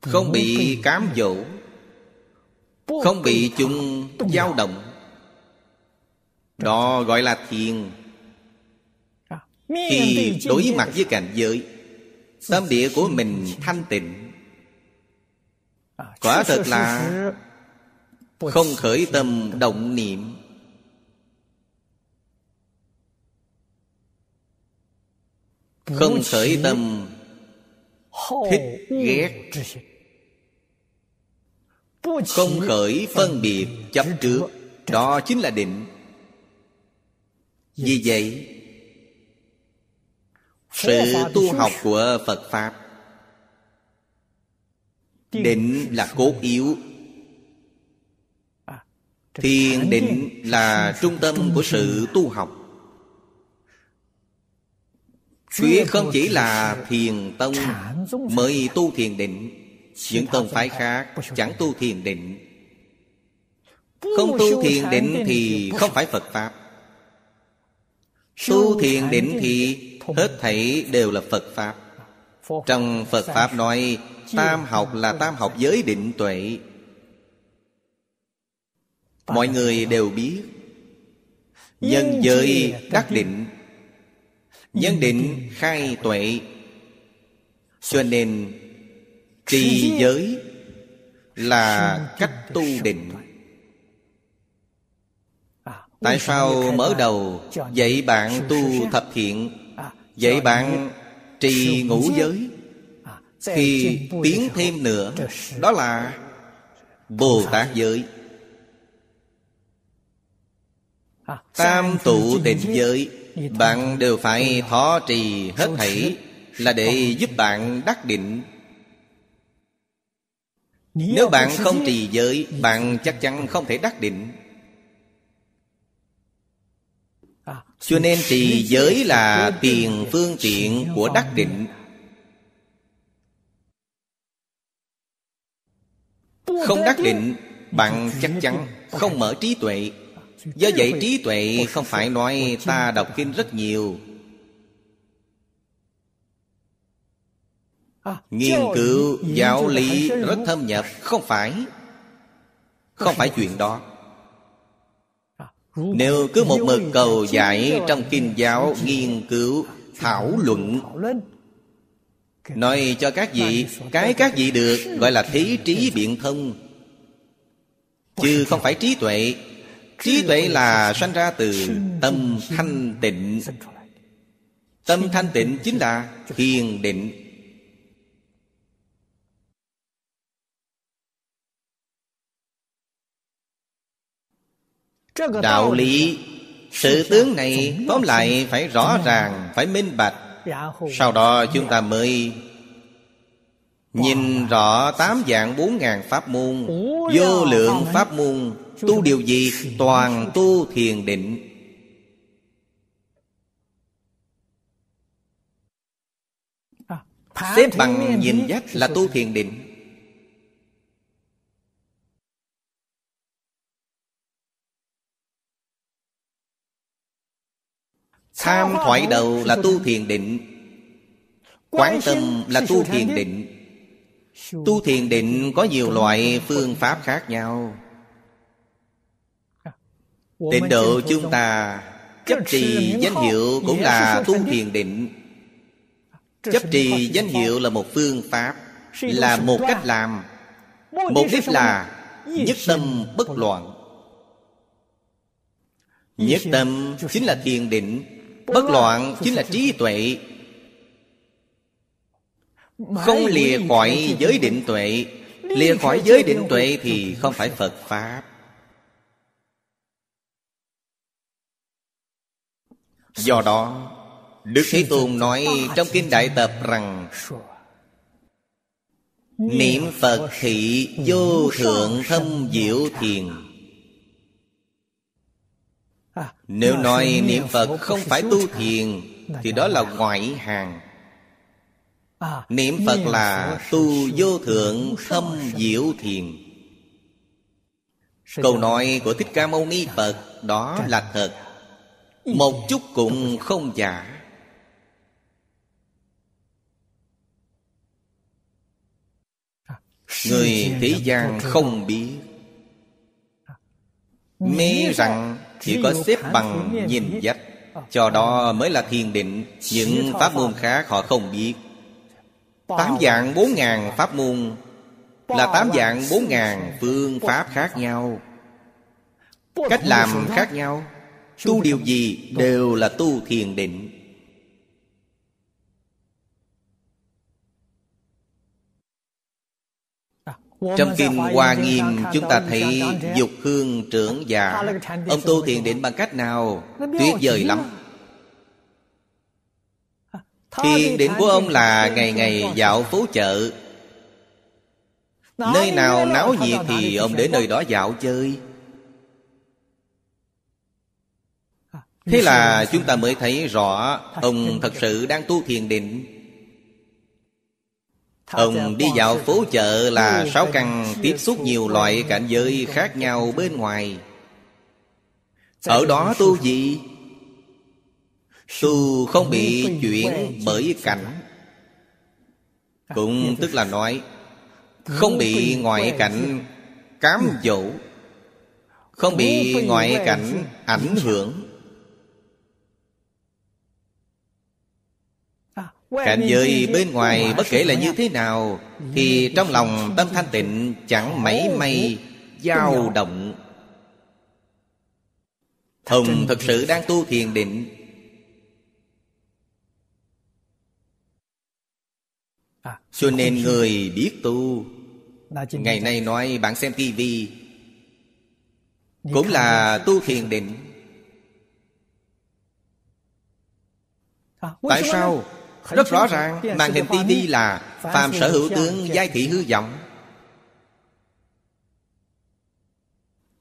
Không bị cám dỗ. Không bị chúng dao động. Đó gọi là thiền. Khi đối mặt với cảnh giới Tâm địa của mình thanh tịnh. Quả thật là Không khởi tâm động niệm. Không khởi tâm Thích ghét. Không khởi phân biệt chấp trước. Đó chính là định. Vì vậy Sự tu học của Phật Pháp Định là cốt yếu Thiền định là trung tâm của sự tu học. Tuyệt không chỉ là thiền tông mới tu thiền định Những tông phái khác chẳng tu thiền định. Không tu thiền định thì không phải Phật Pháp. Tu thiền định thì hết thảy đều là Phật Pháp. Trong Phật Pháp nói Tam học là tam học giới định tuệ Mọi người đều biết. Nhân giới đắc định Nhân định khai tuệ. Cho nên Trì giới Là cách tu định Tại sao mở đầu Dạy bạn tu thập thiện? Dạy bạn trì ngũ giới. Khi tiến thêm nữa Đó là Bồ Tát giới Tam tụ tịnh giới Bạn đều phải thọ trì hết thảy Là để giúp bạn đắc định. Nếu bạn không trì giới Bạn chắc chắn không thể đắc định. Cho nên trì giới là tiền phương tiện của đắc định. Không đắc định Bạn chắc chắn không mở trí tuệ Do vậy trí tuệ không phải nói ta đọc kinh rất nhiều. Nghiên cứu giáo lý rất thâm nhập Không phải. Không phải chuyện đó. Nếu cứ một mực cầu dạy trong kinh giáo Nghiên cứu, thảo luận Nói cho các vị Cái các vị được gọi là thế trí biện thông Chứ không phải trí tuệ. Trí tuệ là sanh ra từ tâm thanh tịnh. Tâm thanh tịnh chính là thiền định. Đạo lý, Sự tướng này tóm lại phải rõ ràng, Phải minh bạch. Sau đó chúng ta mới Nhìn rõ tám dạng bốn ngàn pháp môn Vô lượng pháp môn Tu điều gì? Toàn tu thiền định. Xếp bằng nhìn dắt là tu thiền định. Tham thoại đầu là tu thiền định. Quán tâm là tu thiền định Tu thiền định có nhiều loại phương pháp khác nhau. Tịnh độ chúng ta Chấp trì danh hiệu cũng là tu thiền định. Chấp trì danh hiệu là một phương pháp Là một cách làm. Mục đích là Nhất tâm bất loạn. Nhất tâm chính là thiền định Bất loạn chính là trí tuệ Không lìa khỏi giới định tuệ. Lìa khỏi giới định tuệ thì không phải Phật Pháp. Do đó Đức Thế Tôn nói trong Kinh Đại Tập rằng Niệm Phật thị vô thượng thâm diệu thiền. Nếu nói niệm Phật không phải tu thiền Thì đó là ngoại hàng Niệm Phật là tu vô thượng thâm diệu thiền. Câu nói của Thích Ca Mâu Ni Phật Đó là thật. Một chút cũng không giả. Người thế gian không biết. Mê rằng chỉ có xếp bằng nhìn dắt Cho đó mới là thiền định. Những pháp môn khác họ không biết Tám dạng bốn ngàn pháp môn Là tám dạng bốn ngàn phương pháp khác nhau. Cách làm khác nhau. Tu điều gì đều là tu thiền định. Trong Kinh Hoa Nghiêm chúng ta thấy Dục hương trưởng già Ông tu thiền định bằng cách nào? Tuyệt vời lắm Thiền định của ông là ngày ngày dạo phố chợ. Nơi nào náo nhiệt thì ông đến nơi đó dạo chơi. Thế là chúng ta mới thấy rõ Ông thật sự đang tu thiền định. Ông đi dạo phố chợ là sáu căn tiếp xúc nhiều loại cảnh giới khác nhau bên ngoài. Ở đó tu gì? Tu không bị chuyển bởi cảnh. Cũng tức là nói Không bị ngoại cảnh cám dỗ. Không bị ngoại cảnh ảnh hưởng. Cảnh giới bên ngoài bất kể là như thế nào Thì trong lòng tâm thanh tịnh chẳng mấy may dao động. Hồng thật sự đang tu thiền định Cho nên người biết tu. Ngày nay nói bạn xem tivi Cũng là tu thiền định. Tại sao? Rất rõ ràng Màn hình tivi là Phàm sở hữu tướng giai thị hư vọng.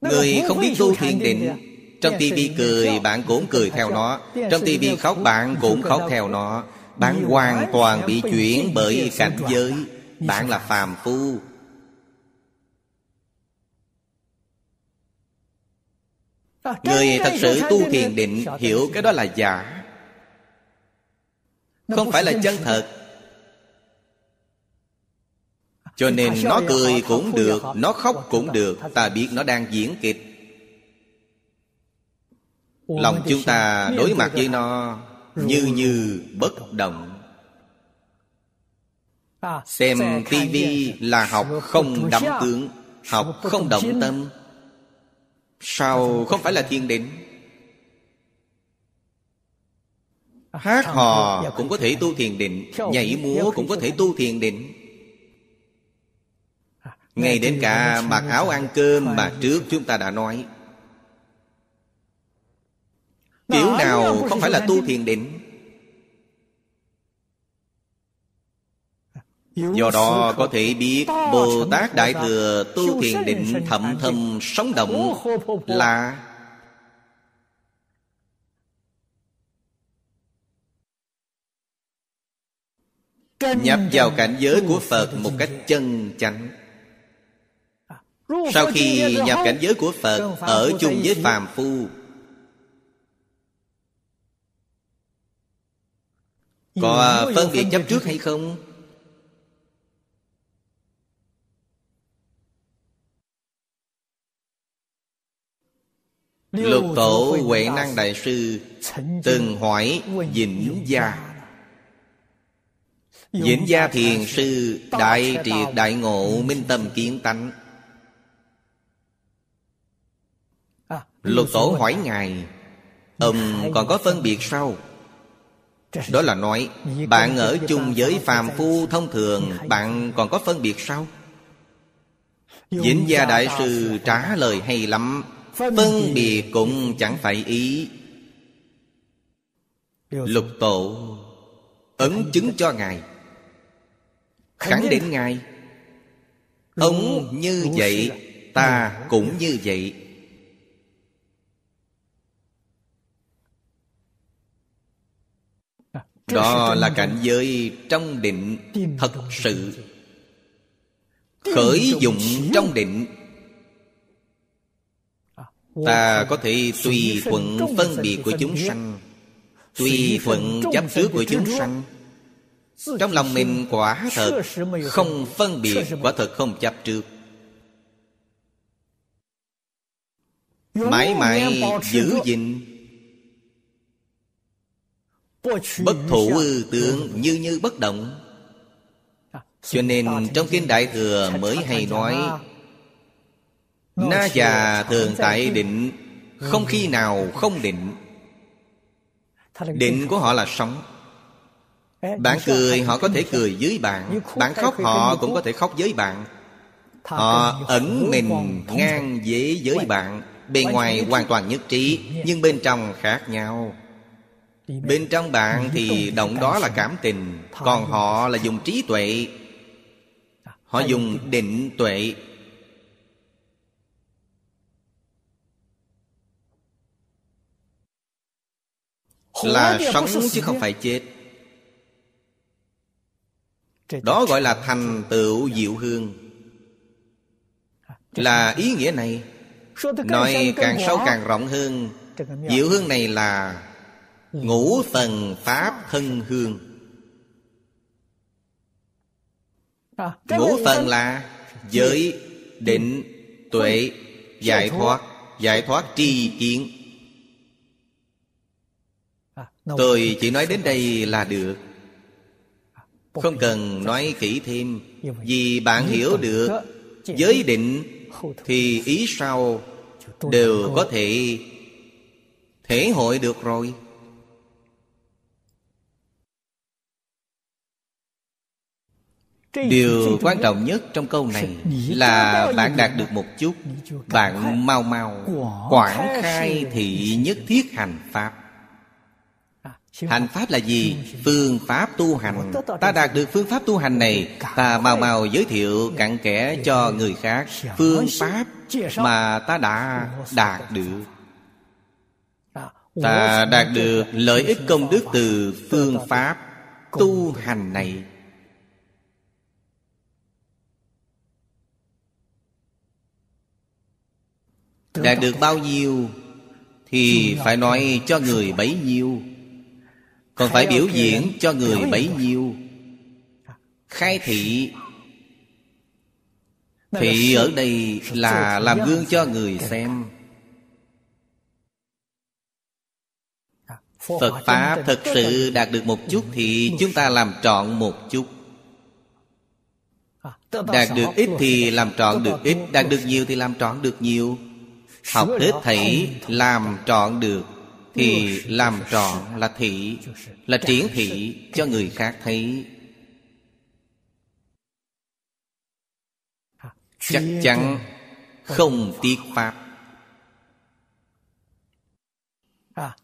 Người không biết tu thiền định Trong tivi cười bạn cũng cười theo nó. Trong tivi khóc bạn cũng khóc theo nó Bạn hoàn toàn bị chuyển bởi cảnh giới. Bạn là phàm phu. Người thật sự tu thiền định Hiểu cái đó là giả. Không phải là chân thật. Cho nên nó cười cũng được Nó khóc cũng được. Ta biết nó đang diễn kịch. Lòng chúng ta đối mặt với nó Như như bất động. Xem tivi là học không đắm tướng Học không động tâm. Sao không phải là thiền định Hát hò cũng có thể tu thiền định Nhảy múa cũng có thể tu thiền định. Ngay đến cả mặc áo ăn cơm mà trước chúng ta đã nói Kiểu nào không phải là tu thiền định? Do đó có thể biết Bồ Tát Đại Thừa tu thiền định thậm thâm sống động là Nhập vào cảnh giới của Phật một cách chân chánh. Sau khi nhập cảnh giới của Phật Ở chung với phàm phu Có phân biệt chấp trước hay không? Lục tổ Huệ Năng Đại Sư Từng hỏi Vĩnh Gia. Vĩnh Gia Thiền Sư Đại triệt đại ngộ Minh tâm kiến tánh. Lục tổ hỏi Ngài Ông còn có phân biệt sao Đó là nói Bạn ở chung với phàm phu thông thường Bạn còn có phân biệt sao? Vĩnh Gia Đại Sư trả lời hay lắm. Phân biệt cũng chẳng phải ý. Lục tổ Ấn chứng cho Ngài. Khẳng định. Ngài. Ông như vậy Ta cũng như vậy Đó là cảnh giới trong định thật sự. Khởi dụng trong định. Ta có thể tùy thuận phân biệt của chúng sanh Tùy thuận chấp trước của chúng sanh. Trong lòng mình quả thật Không phân biệt Quả thật không chấp trước. Mãi mãi giữ gìn Bất thủ ư, tướng, như như bất động. Cho nên trong Kinh Đại Thừa mới hay nói, Na già thường tại định, Không khi nào không định. Định của họ là sống. Bạn cười, họ có thể cười với bạn. Bạn khóc, họ cũng có thể khóc với bạn. Họ ẩn mình ngang dễ với bạn. Bề ngoài hoàn toàn nhất trí, Nhưng bên trong khác nhau. Bên trong bạn thì động đó là cảm tình Còn họ là dùng trí tuệ. Họ dùng định tuệ. Là sống chứ không phải chết. Đó gọi là thành tựu diệu hương. Là ý nghĩa này. Nói càng sâu càng rộng hơn Diệu hương này là Ngũ phần Pháp thân hương. Ngũ phần là Giới, định, tuệ, giải thoát Giải thoát tri kiến. Tôi chỉ nói đến đây là được. Không cần nói kỹ thêm Vì bạn hiểu được Giới định Thì ý sau Đều có thể Thể hội được rồi Điều quan trọng nhất trong câu này Là bạn đạt được một chút. Bạn mau mau Quảng khai thị nhất thiết hành Pháp. Hành Pháp là gì? Phương Pháp tu hành. Ta đạt được phương Pháp tu hành này Ta mau mau giới thiệu cặn kẽ cho người khác Phương Pháp mà ta đã đạt được. Ta đạt được lợi ích công đức từ phương Pháp tu hành này Đạt được bao nhiêu Thì phải nói cho người bấy nhiêu. Còn phải biểu diễn cho người bấy nhiêu. Khai thị Thị ở đây là làm gương cho người xem. Phật Pháp thật sự đạt được một chút Thì chúng ta làm trọn một chút. Đạt được ít thì làm trọn được ít Đạt được nhiều thì làm trọn được nhiều Học hết thảy làm trọn được Thì làm trọn là thị Là triển thị cho người khác thấy. Chắc chắn không tiếc Pháp.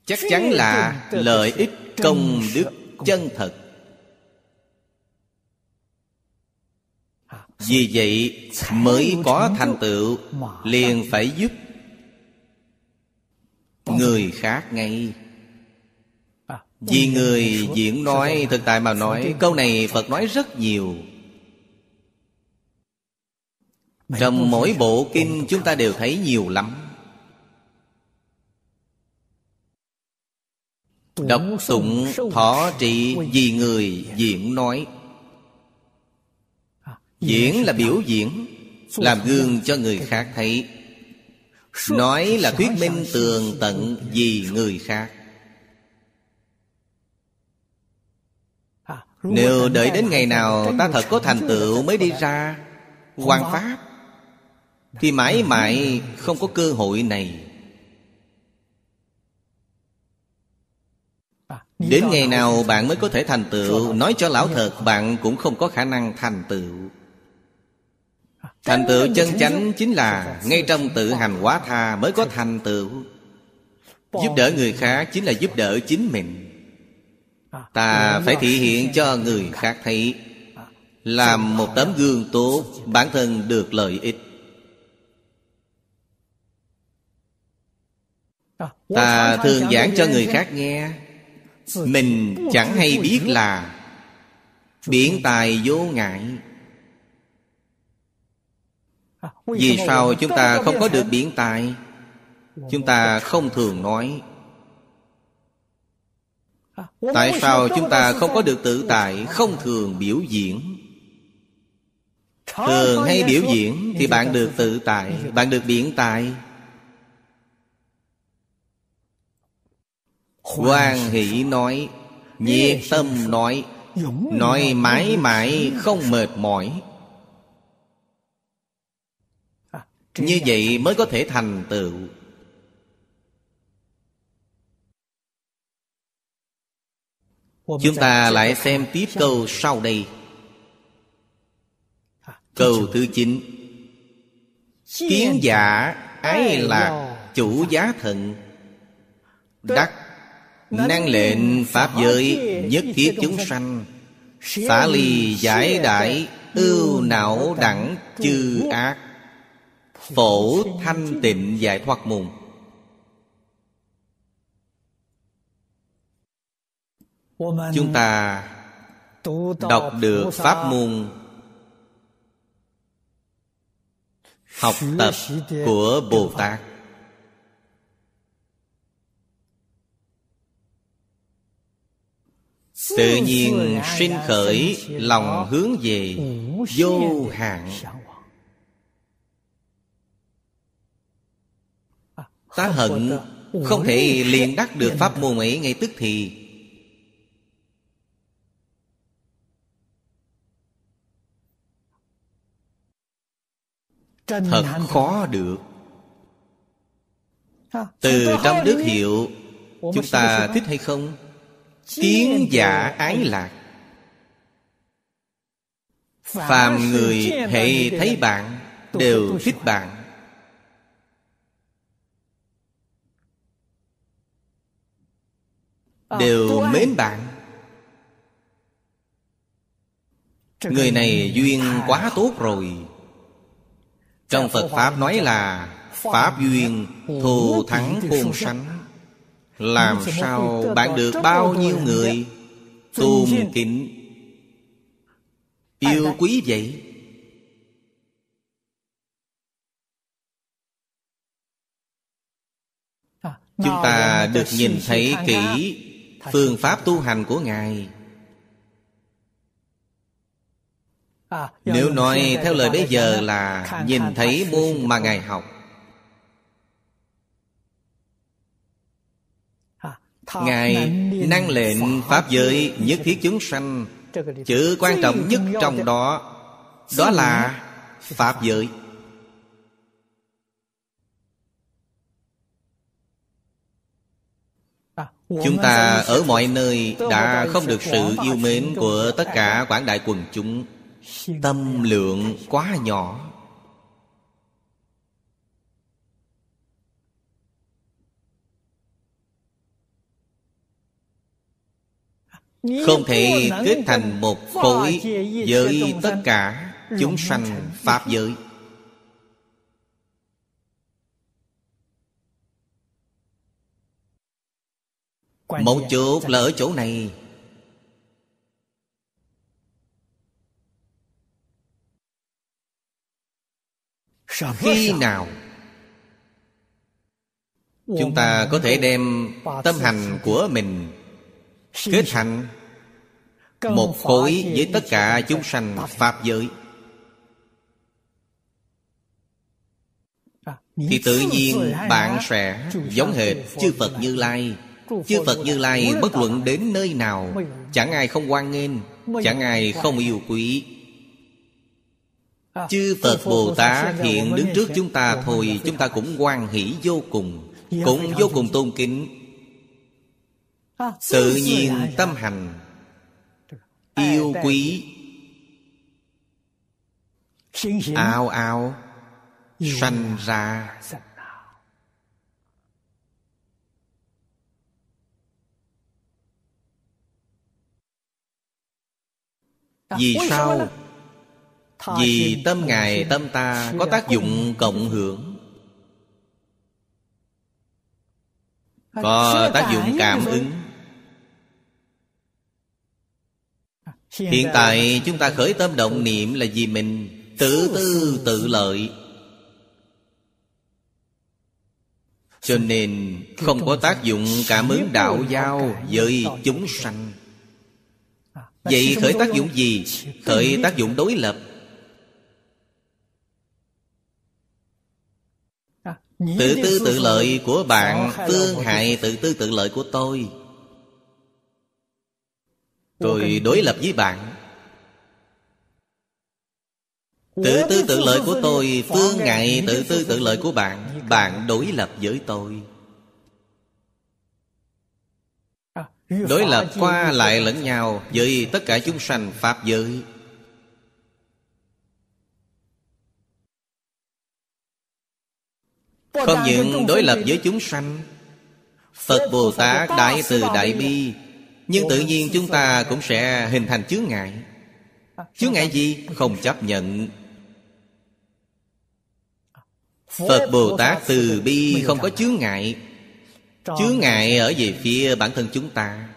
Chắc chắn là lợi ích công đức chân thật. Vì vậy mới có thành tựu Liền phải giúp Người khác ngay. Vì người diễn nói Thực tại mà nói Câu này Phật nói rất nhiều. Trong mỗi bộ kinh chúng ta đều thấy nhiều lắm. Đọc tụng thọ trị vì người diễn nói. Diễn là biểu diễn Làm gương cho người khác thấy Nói là thuyết minh tường tận vì người khác. Nếu đợi đến ngày nào ta thật có thành tựu mới đi ra. Hoàng Pháp Thì mãi mãi không có cơ hội này. Đến ngày nào bạn mới có thể thành tựu? Nói cho lão thật bạn cũng không có khả năng thành tựu Thành tựu chân chánh chính là Ngay trong tự hành quá tha mới có thành tựu. Giúp đỡ người khác chính là giúp đỡ chính mình. Ta phải thể hiện cho người khác thấy Làm một tấm gương tốt, Bản thân được lợi ích. Ta thường giảng cho người khác nghe, Mình chẳng hay biết là Biển tài vô ngại vì sao chúng ta không có được biển tài? Chúng ta không thường nói. Tại sao chúng ta không có được tự tại Không thường biểu diễn? Thường hay biểu diễn Thì bạn được tự tại Bạn được biển tài. Quan hỷ nói Nhiệt tâm nói Nói mãi mãi không mệt mỏi Như vậy mới có thể thành tựu. Chúng ta lại xem tiếp câu sau đây. Câu thứ chín. Kiến giả ái lạc chủ giá thận. Đắc năng lệnh pháp giới nhất thiết chúng sanh. Xả ly giải đại ưu não đẳng chư ác Phổ thanh tịnh giải thoát môn. Chúng ta đọc được pháp môn. Học tập của Bồ Tát. Tự nhiên sinh khởi, lòng hướng về vô hạn. Ta hận không thể liền đắc được pháp môn ấy ngay tức thì. Thật khó được. Từ trong đức hiệu Chúng ta thích hay không? Kiến giả ái lạc. Phàm người hệ thấy bạn Đều thích bạn Đều mến bạn. Người này duyên quá tốt rồi. Trong Phật Pháp nói là Pháp duyên thù thắng khôn sánh làm sao bạn được bao nhiêu người? tôn kính. Yêu quý vậy. Chúng ta được nhìn thấy kỹ phương pháp tu hành của ngài. À, nếu nói theo lời bây giờ là nhìn thấy môn mà ngài học. Ngài năng lệnh Pháp giới nhất thiết chúng sanh. Chữ quan trọng nhất trong đó Đó là Pháp giới Chúng ta ở mọi nơi đã không được sự yêu mến của tất cả quảng đại quần chúng. Tâm lượng quá nhỏ. Không thể kết thành một khối với tất cả chúng sanh Pháp giới. Một chốt là ở chỗ này. Khi nào Chúng ta có thể đem tâm hành của mình kết thành một khối với tất cả chúng sanh pháp giới. À, thì tự nhiên bạn sẽ giống hệt chư phật như lai chư phật như lai bất luận đến nơi nào, chẳng ai không quan nghênh, chẳng ai không yêu quý. Chư phật bồ tát hiện đứng trước chúng ta thôi, chúng ta cũng quan hỷ vô cùng, cũng vô cùng tôn kính. Tự nhiên tâm hành, yêu quý. Ao ao, sanh ra. Vì sao? vì tâm ngài tâm ta có tác dụng cộng hưởng. Có tác dụng cảm ứng. Hiện tại chúng ta khởi tâm động niệm là vì mình Tự tư tự lợi. Cho nên không có tác dụng cảm ứng đạo giao với chúng sanh Vậy khởi tác dụng gì? Khởi tác dụng đối lập. Tự tư tự lợi của bạn Phương hại tự tư tự lợi của tôi. Tôi đối lập với bạn. Tự tư tự lợi của tôi Phương ngại tự tư tự lợi của bạn. Bạn đối lập với tôi Đối lập qua lại lẫn nhau Với tất cả chúng sanh Pháp giới. Không những đối lập với chúng sanh Phật Bồ Tát Đại Từ Đại Bi. Nhưng tự nhiên chúng ta cũng sẽ hình thành chướng ngại. Chướng ngại gì? Không chấp nhận. Phật Bồ Tát từ bi không có chướng ngại Chướng ngại ở về phía bản thân chúng ta.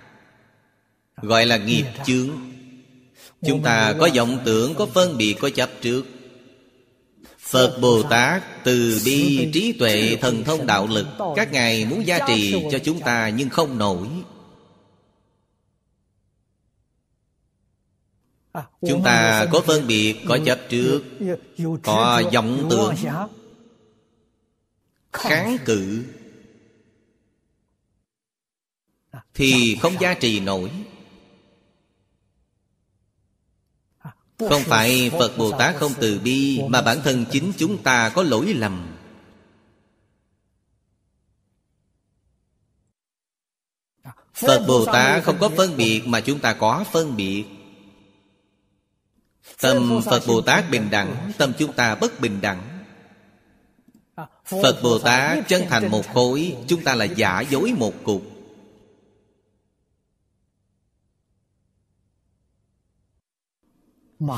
Gọi là nghiệp chướng. Chúng ta có vọng tưởng, có phân biệt, có chấp trước. Phật Bồ Tát từ bi trí tuệ thần thông đạo lực. Các ngài muốn gia trì cho chúng ta nhưng không nổi. Chúng ta có phân biệt, có chấp trước Có vọng tưởng. Kháng cự Thì không giá trị nổi. Không phải Phật Bồ Tát không từ bi, Mà bản thân chính chúng ta có lỗi lầm. Phật Bồ Tát không có phân biệt, Mà chúng ta có phân biệt. Tâm Phật Bồ Tát bình đẳng, Tâm chúng ta bất bình đẳng. Phật Bồ Tát chân thành một khối, Chúng ta là giả dối một cục.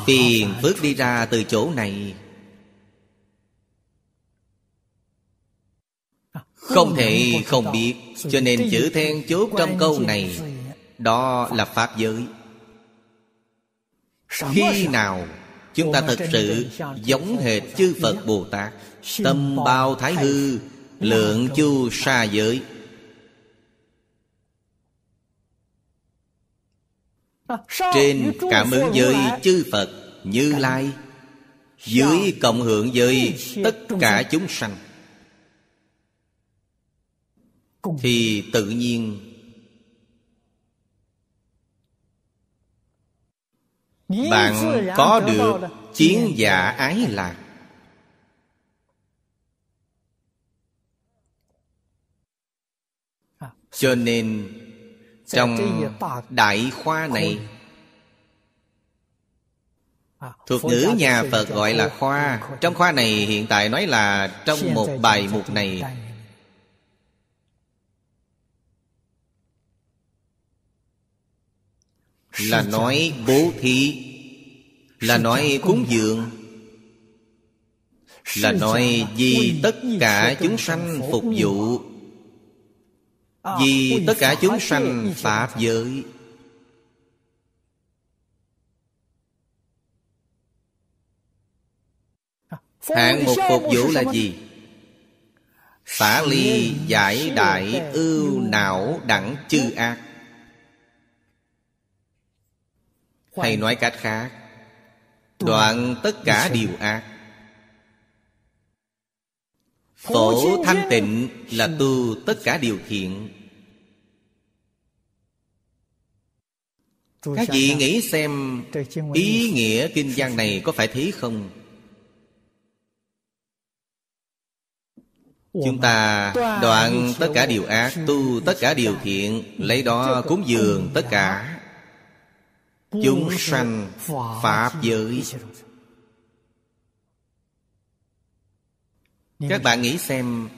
Phiền phước đi ra từ chỗ này. Không thể không biết Cho nên chữ then chốt trong câu này Đó là Pháp giới. Khi nào Chúng ta thật sự giống hệt chư Phật Bồ Tát Tâm bao thái hư Lượng chu sa giới Trên cảm ứng giới chư Phật Như Lai Dưới cộng hưởng giới tất cả chúng sanh. Thì tự nhiên Bạn có được chiến giả ái lạc. Cho nên Trong đại khoa này. Thuật ngữ nhà Phật gọi là khoa. Trong khoa này hiện tại nói là Trong một bài mục này. Là nói bố thí. Là nói cúng dường. Là nói vì tất cả chúng sanh phục vụ Vì tất cả chúng sanh Pháp giới. Hạng mục phục vụ là gì? Xả ly giải đại ưu não đẳng chư ác. Hay nói cách khác Đoạn tất cả điều ác Tổ thanh tịnh là tu tất cả điều thiện. Các vị nghĩ xem Ý nghĩa kinh văn này có phải thế không? Chúng ta đoạn tất cả điều ác Tu tất cả điều thiện Lấy đó cúng dường tất cả. Chúng sanh Pháp giới Các bạn nghĩ xem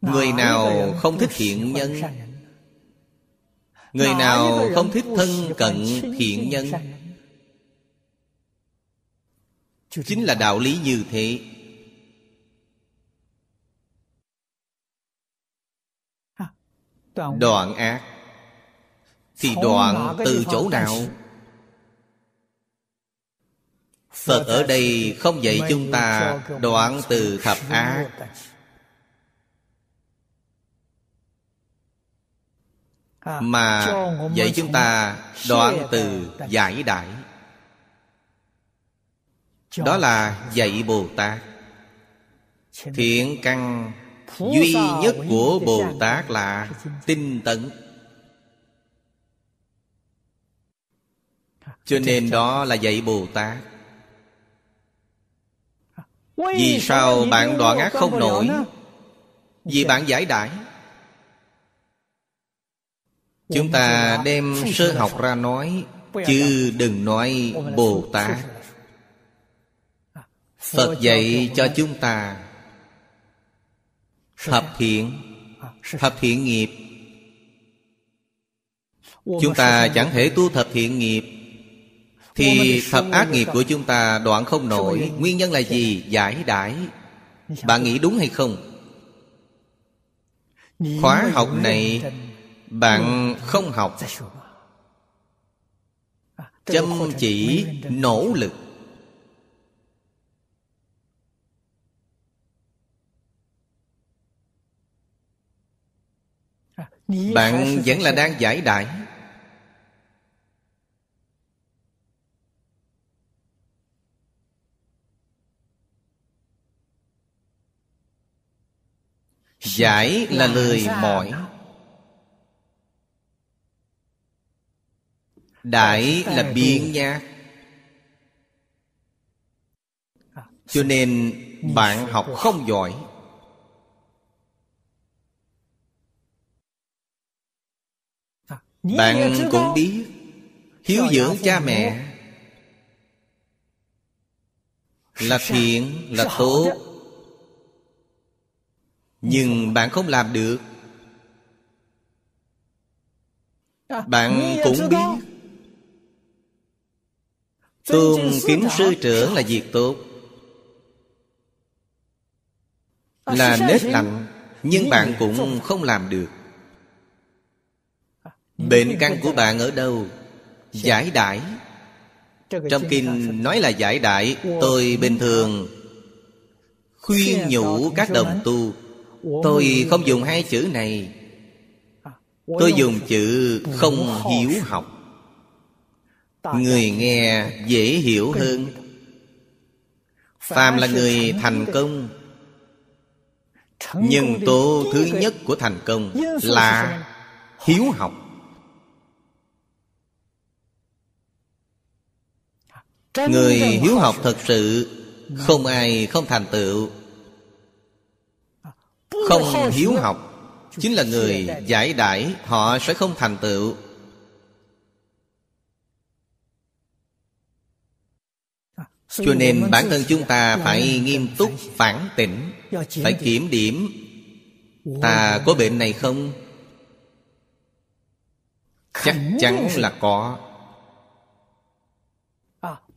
Người nào không thích thiện nhân? Người nào không thích thân cận thiện nhân? Chính là đạo lý như thế. Đoạn ác. Thì đoạn từ chỗ nào Phật ở đây không dạy chúng ta đoạn từ thập ác Mà dạy chúng ta đoạn từ giải đại. Đó là dạy Bồ Tát. Thiện căn duy nhất của bồ tát là tinh tấn. Cho nên đó là dạy bồ tát vì sao bạn đoạn ác không nổi? vì bạn giải đãi. Chúng ta đem sơ học ra nói chứ đừng nói bồ tát. Phật dạy cho chúng ta Thập thiện Thập thiện nghiệp. Chúng ta chẳng thể tu thập thiện nghiệp Thì thập ác nghiệp của chúng ta đoạn không nổi. Nguyên nhân là gì? Giải đãi. Bạn nghĩ đúng hay không? Khóa học này Bạn không học. Chăm chỉ nỗ lực. Bạn vẫn là đang giải đại Giải là lời mỏi. Đại là biến nhạc Cho nên bạn học không giỏi. Bạn cũng biết Hiếu dưỡng cha mẹ Là thiện, là tốt. Nhưng bạn không làm được. Bạn cũng biết. Tôn kính sư trưởng là việc tốt. Là nết lạnh Nhưng bạn cũng không làm được. Bệnh căn của bạn ở đâu? Giải đãi. Trong kinh nói là giải đãi Tôi bình thường Khuyên nhủ các đồng tu Tôi không dùng hai chữ này. Tôi dùng chữ không hiểu học. Người nghe dễ hiểu hơn. Phàm là người thành công. Nhân tố thứ nhất của thành công Là hiếu học. Người hiếu học thật sự Không ai không thành tựu. Không hiếu học. Chính là người giải đãi Họ sẽ không thành tựu. Cho nên bản thân chúng ta phải nghiêm túc phản tỉnh Phải kiểm điểm. Ta có bệnh này không? Chắc chắn là có.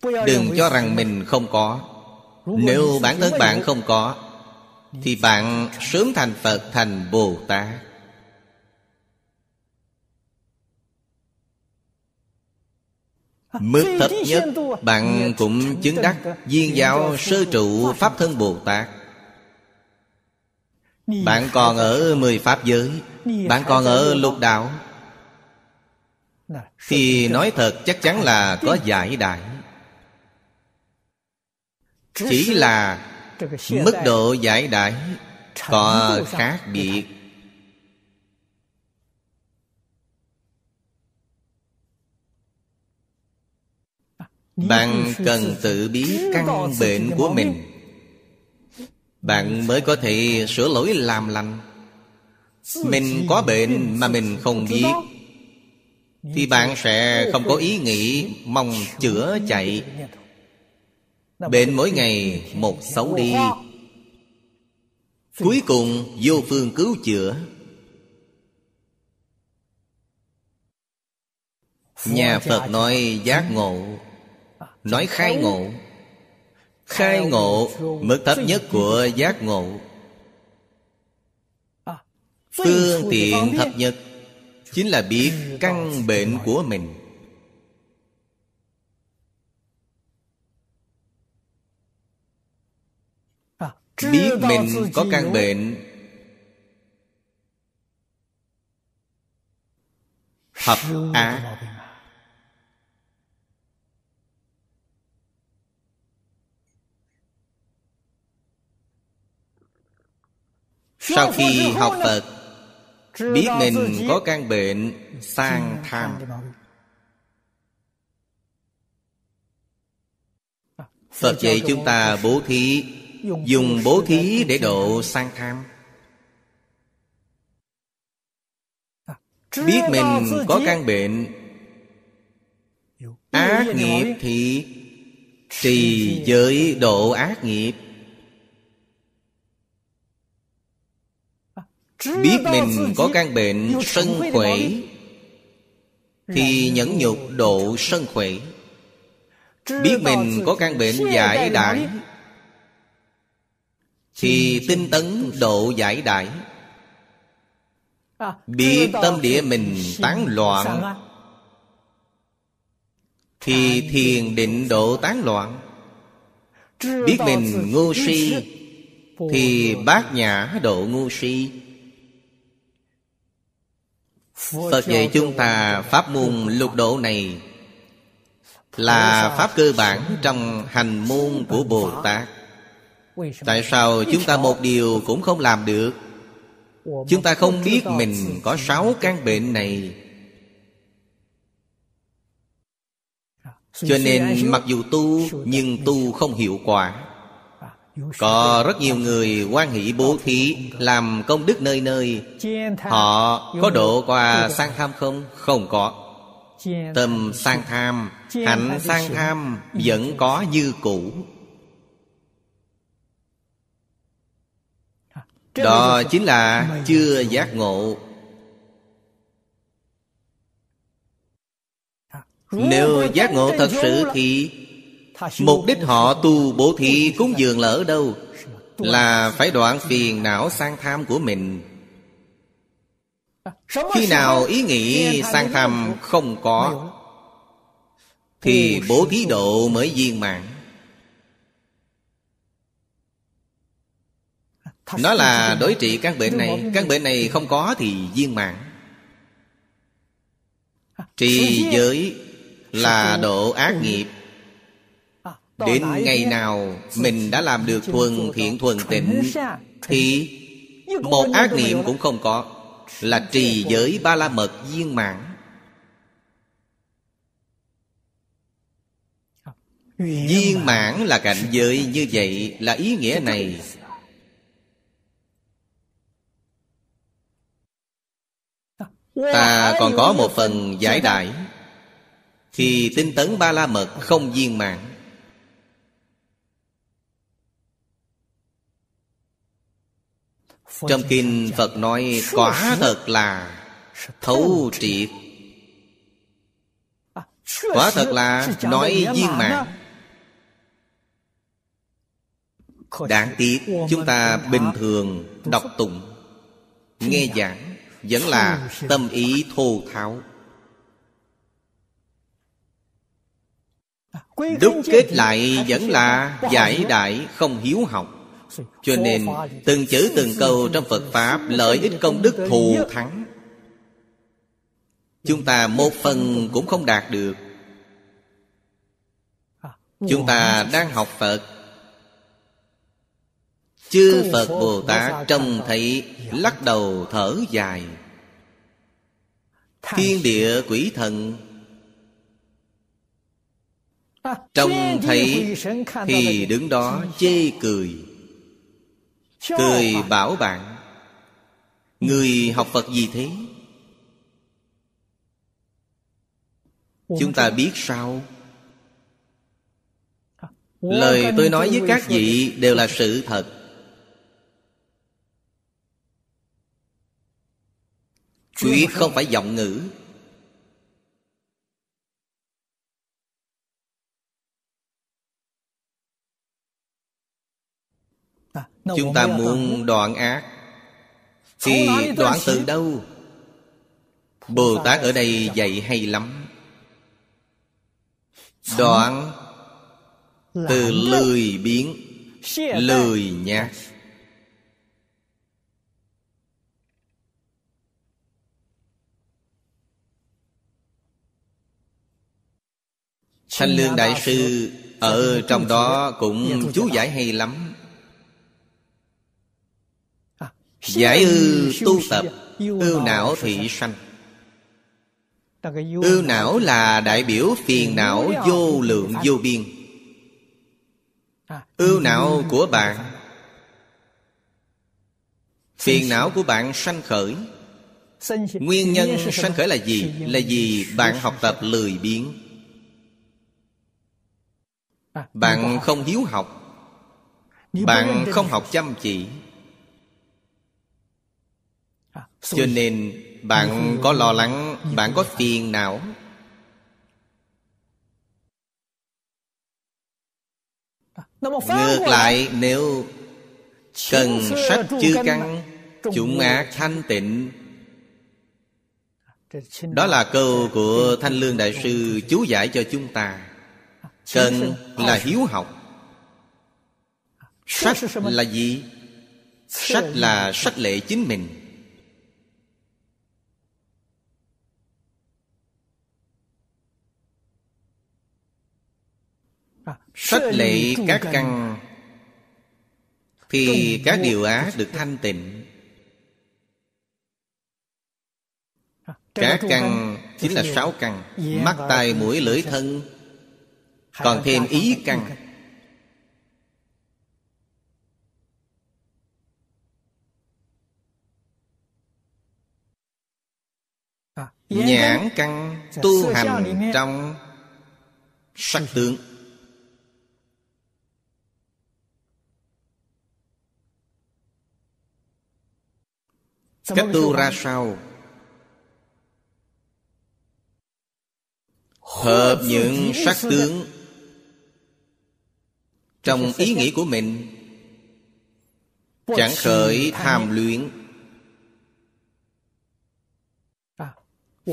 Đừng cho rằng mình không có. Nếu bản thân bạn không có thì bạn sớm thành Phật thành Bồ Tát. Mức thấp nhất Bạn cũng chứng đắc Viên giáo sơ trụ Pháp thân Bồ Tát. Bạn còn ở mười Pháp giới, Bạn còn ở lục đạo. Thì nói thật chắc chắn là có giải đại. Chỉ là Mức độ giải đại Có khác biệt. bạn cần tự biết căn bệnh của mình. Bạn mới có thể sửa lỗi làm lành. Mình có bệnh mà mình không biết. thì bạn sẽ không có ý nghĩ mong chữa chạy bệnh mỗi ngày một xấu đi. cuối cùng vô phương cứu chữa. Nhà phật nói giác ngộ Nói khai ngộ. Khai ngộ Mức thấp nhất của giác ngộ. Phương tiện thấp nhất Chính là biết căn bệnh của mình Biết mình có căn bệnh. Thập ác Sau khi học Phật Biết mình có căn bệnh sang tham. Phật dạy chúng ta bố thí Dùng bố thí để độ sang tham. Biết mình có căn bệnh. Ác nghiệp thì Trì giới độ ác nghiệp. Biết mình có căn bệnh sân khỏe Thì nhẫn nhục độ sân khỏe Biết mình có căn bệnh giải đại Thì tinh tấn độ giải đại. Biết tâm địa mình tán loạn. Thì thiền định độ tán loạn. Biết mình ngu si Thì bát nhã độ ngu si. Phật dạy chúng ta Pháp môn lục độ này Là Pháp cơ bản trong hành môn của Bồ Tát Tại sao chúng ta một điều cũng không làm được? Chúng ta không biết mình có sáu căn bệnh này. Cho nên mặc dù tu, Nhưng tu không hiệu quả. Có rất nhiều người quan hỷ bố thí Làm công đức nơi nơi. Họ có độ qua sang tham không? Không có. Tâm sang tham Hạnh sang tham Vẫn có như cũ. Đó chính là chưa giác ngộ. Nếu giác ngộ thật sự thì Mục đích họ tu bố thí cúng dường ở đâu? Là phải đoạn phiền não sang tham của mình. Khi nào ý nghĩ sang tham không có Thì bố thí độ mới viên mãn Nó là đối trị căn bệnh này. Căn bệnh này không có thì viên mãn. Trì giới là độ ác nghiệp. Đến ngày nào mình đã làm được thuần thiện thuần tịnh Thì một ác niệm cũng không có. Là trì giới ba la mật viên mãn. Viên mãn. là cảnh giới như vậy Là ý nghĩa này Ta còn có một phần giải đại Thì tinh tấn ba la mật không viên mãn. Trong kinh Phật nói quả thật là thấu triệt. Quả thật là nói viên mãn Đáng tiếc chúng ta bình thường đọc tụng Nghe giảng vẫn là tâm ý thô tháo. Đúc kết lại vẫn là giải đại không hiếu học. Cho nên, từng chữ từng câu trong phật pháp lợi ích công đức thù thắng. Chúng ta một phần cũng không đạt được. Chúng ta đang học phật. Chư phật bồ tát trông thấy lắc đầu thở dài. Thiên địa quỷ thần. Trông thấy thì đứng đó chê cười. Cười bảo bạn người học phật gì thế? Chúng ta biết sao? Lời tôi nói với các vị đều là sự thật Quyết không phải giọng ngữ. Chúng ta muốn đoạn ác. Thì đoạn từ đâu? Bồ Tát ở đây dạy hay lắm. Đoạn Từ lười biến Lười nhát Thanh Lương Đại Sư Ở trong đó cũng chú giải hay lắm. Giải ư tu tập Ưu não thị sanh? Ưu não là đại biểu phiền não vô lượng vô biên. Ưu não của bạn. Phiền não của bạn sanh khởi. Nguyên nhân sanh khởi là gì? Là vì bạn học tập lười biếng bạn không hiếu học. Bạn không học. chăm chỉ. Cho nên bạn có lo lắng bạn có phiền não. Ngược lại nếu cần sách chư căn chúng ác thanh tịnh. Đó là câu của thanh lương đại sư chú giải cho chúng ta Cần là hiếu học. Sách là gì? Sách là sách lệ chính mình. Sách lệ các căn. Thì các điều ác được thanh tịnh. Các căn chính là sáu căn. Mắt, tai, mũi, lưỡi, thân Còn thêm ý căn. Nhãn căn tu hành trong sắc tướng. Cách tu ra sao Hợp những sắc tướng Trong ý nghĩ của mình Chẳng khởi tham luyện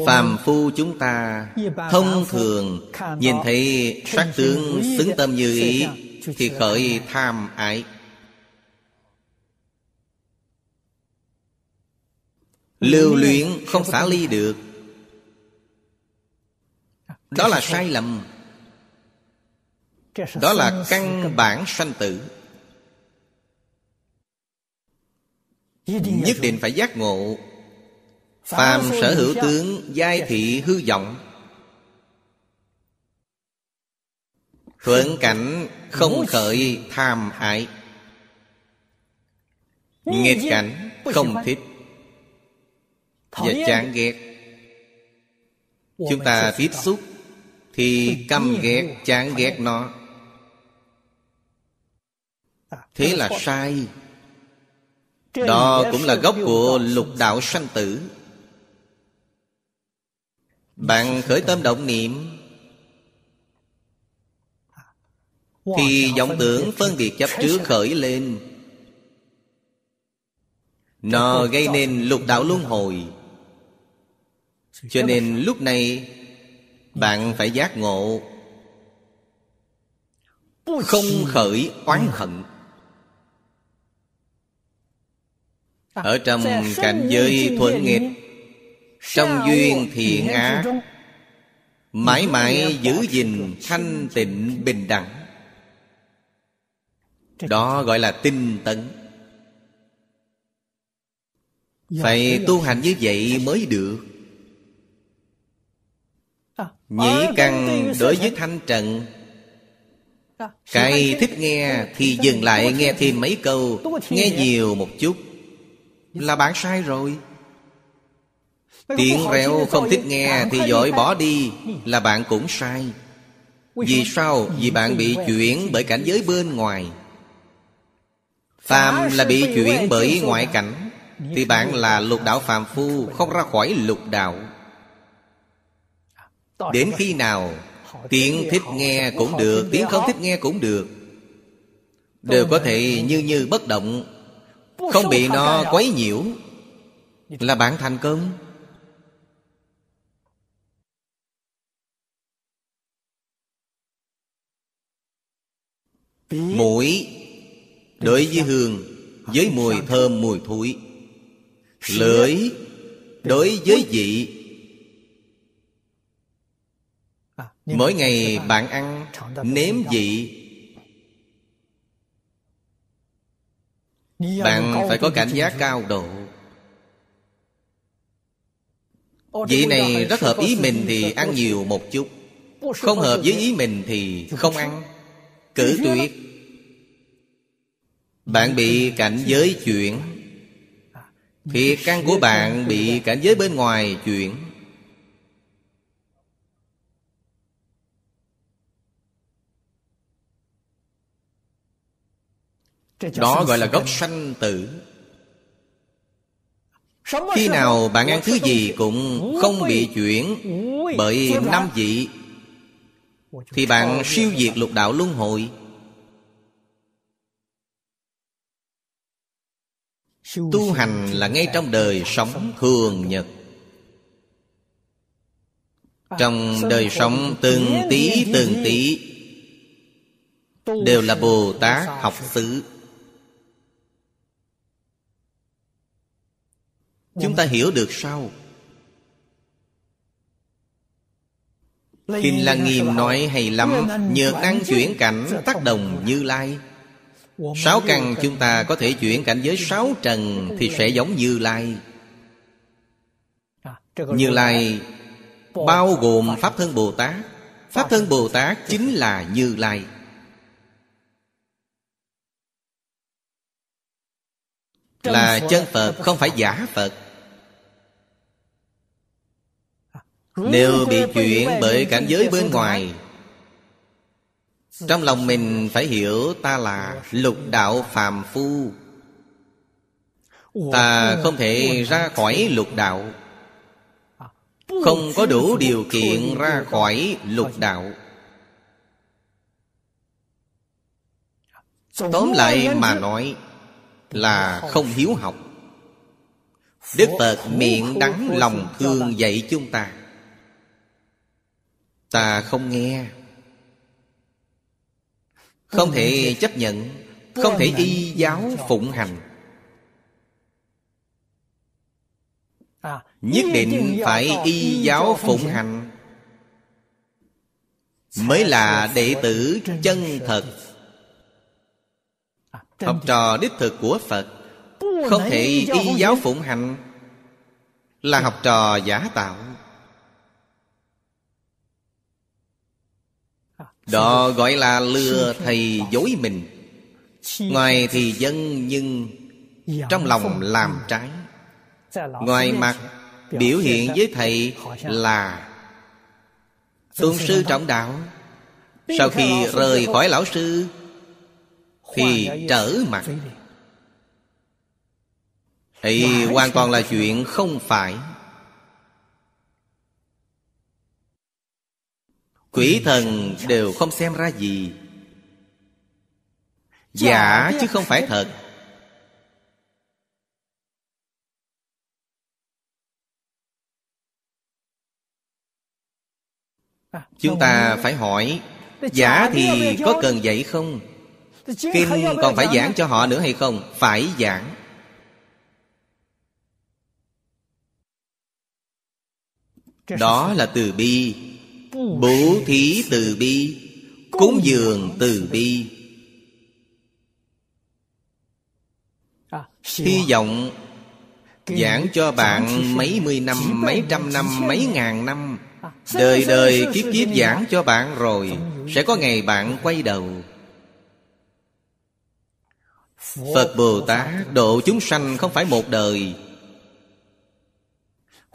Phàm phu chúng ta Thông thường Nhìn thấy sắc tướng xứng tâm như ý Thì khởi tham ái. Lưu luyện không xả ly được. Đó là sai lầm Đó là căn bản sanh tử. Nhất định phải giác ngộ. Phàm sở hữu tướng Giai thị hư vọng. Thuận cảnh không khởi tham ái. Nghịch cảnh không thích. Và chán ghét. Chúng ta tiếp xúc Thì căm ghét, chán ghét nó Thế là sai. Đó cũng là gốc của lục đạo sanh tử. Bạn khởi tâm động niệm. Thì vọng tưởng phân biệt chấp trước khởi lên. Nó gây nên lục đạo luân hồi. Cho nên lúc này Bạn phải giác ngộ. Không khởi oán hận Ở trong cảnh giới thuận nghịch trong duyên thiện ác Mãi mãi giữ gìn thanh tịnh bình đẳng. Đó gọi là tinh tấn. Phải tu hành như vậy mới được. Nhĩ căn đối với thanh trần. Cái thích nghe thì dừng lại nghe thêm mấy câu Nghe. nhiều một chút Là bạn sai rồi. Tiếng reo không thích nghe Thì dội bỏ đi Là bạn cũng sai. Vì sao? Vì bạn bị chuyển bởi cảnh giới bên ngoài. Phàm là bị chuyển bởi ngoại cảnh. Thì bạn là lục đạo phàm phu Không ra khỏi lục đạo. Đến khi nào Tiếng thích nghe cũng được Tiếng không thích nghe cũng được. Đều có thể như như bất động Không bị nó quấy nhiễu. Là bạn thành công. Mũi Đối với hương Với mùi thơm mùi thối Lưỡi Đối với vị. Mỗi ngày bạn ăn Nếm vị Bạn phải có cảnh giác cao độ. Vị này rất hợp ý mình thì ăn nhiều một chút. Không hợp với ý mình thì không ăn. Cử tuyệt. Bạn bị cảnh giới chuyển. Thì căn của bạn bị cảnh giới bên ngoài chuyển Đó gọi là gốc sanh tử. Khi nào bạn ăn thứ gì cũng không bị chuyển Bởi năm vị. Thì bạn siêu diệt lục đạo luân hồi. Tu hành là ngay trong đời sống thường nhật. Trong đời sống từng tí từng tí Đều là Bồ Tát học xứ Chúng ta hiểu được sao? kinh Lăng Nghiêm nói hay lắm Nhược năng chuyển cảnh tác động như lai. Sáu căn chúng ta có thể chuyển cảnh giới sáu trần Thì sẽ giống như lai. Như Lai bao gồm Pháp Thân Bồ Tát. Pháp Thân Bồ Tát chính là Như Lai. Là chân Phật, không phải giả Phật. Nếu bị chuyển bởi cảnh giới bên ngoài Trong lòng mình phải hiểu ta là lục đạo phàm phu. Ta không thể ra khỏi lục đạo Không có đủ điều kiện ra khỏi lục đạo. Tóm lại mà nói Là không hiếu học. Đức Phật miệng đắng lòng thương dạy chúng ta Ta không nghe. Không thể chấp nhận, Không thể y giáo phụng hành. Nhất định phải y giáo phụng hành. Mới là đệ tử chân thật. Học trò đích thực của Phật, Không thể y giáo phụng hành. Là học trò giả tạo. Đó gọi là lừa thầy dối mình. Ngoài thì dân nhưng Trong lòng làm trái. Ngoài mặt biểu hiện với thầy là Tôn sư trọng đạo. Sau khi rời khỏi lão sư, Thì trở mặt. Thì hoàn toàn là chuyện không phải. Quỷ thần đều không xem ra gì Giả chứ không phải thật Chúng ta phải hỏi, Giả thì có cần dạy không? Kinh còn phải giảng cho họ nữa hay không? Phải giảng Đó là từ bi Bố thí từ bi Cúng dường từ bi. Hy vọng Giảng cho bạn mấy mươi năm, mấy trăm năm, mấy ngàn năm. Đời đời kiếp kiếp giảng cho bạn rồi Sẽ có ngày bạn quay đầu. Phật Bồ Tát độ chúng sanh không phải một đời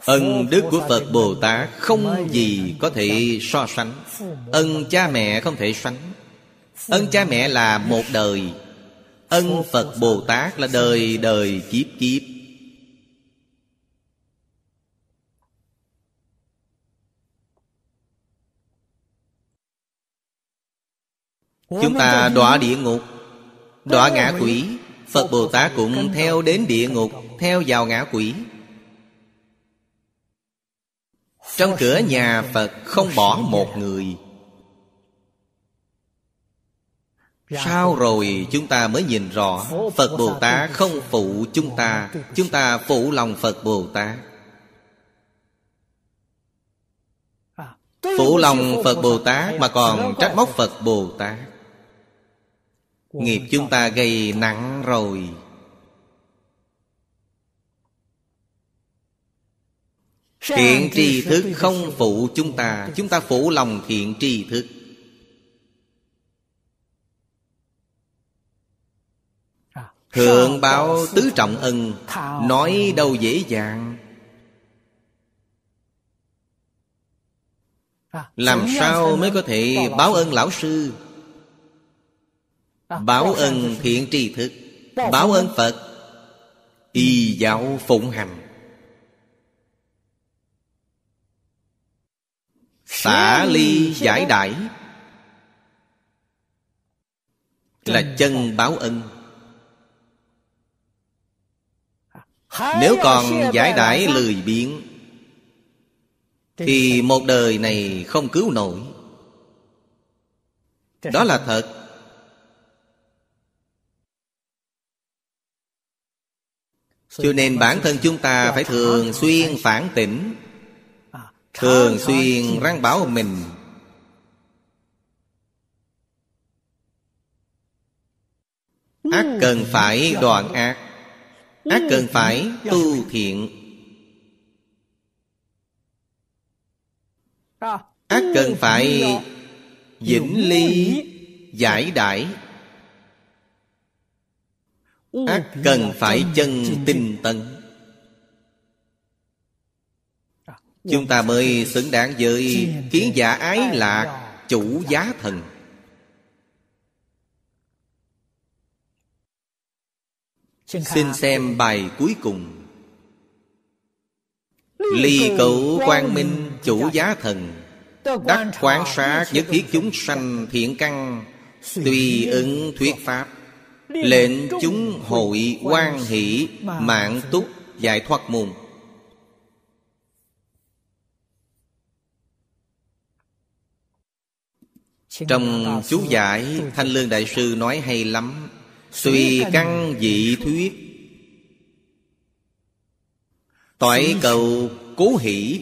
Ân đức của Phật Bồ Tát không gì có thể so sánh. Ân cha mẹ không thể sánh. Ân cha mẹ là một đời. Ân Phật Bồ Tát là đời đời kiếp kiếp. Chúng ta đọa địa ngục, Đọa ngã quỷ. Phật Bồ Tát cũng theo đến địa ngục, Theo vào ngã quỷ. Trong cửa nhà Phật không bỏ một người. Sao rồi chúng ta mới nhìn rõ? Phật Bồ Tát không phụ chúng ta Chúng ta phụ lòng Phật Bồ Tát. Phụ lòng Phật Bồ Tát Mà còn trách móc Phật Bồ Tát. Nghiệp chúng ta gây nặng rồi. Thiện tri thức không phụ chúng ta Chúng ta phụ lòng thiện tri thức Thượng báo tứ trọng ân Nói đâu dễ dàng Làm sao mới có thể báo ơn lão sư Báo ân thiện tri thức Báo ơn Phật Y giáo phụng hành Xả ly giải đãi Là chân báo ân. Nếu còn giải đãi lười biếng, Thì một đời này không cứu nổi. Đó là thật. Cho nên bản thân chúng ta phải thường xuyên phản tỉnh. Thường xuyên răng bảo mình. Ác cần phải đoạn ác. Ác cần phải tu thiện. Ác cần phải vĩnh ly giải đãi. Ác cần phải chân tinh tấn chúng ta mới xứng đáng với kiến giả ái lạc chủ giá thần. Xin xem bài cuối cùng. Ly cửu quang minh chủ giá thần. Đắc quán sát nhất thiết chúng sanh thiện căn, tùy ứng thuyết pháp. Lệnh chúng hội quan hỷ, mạng túc, giải thoát môn. Trong chú giải thanh lương đại sư nói hay lắm. Tùy căn dị thuyết. Toại cầu cố hỷ.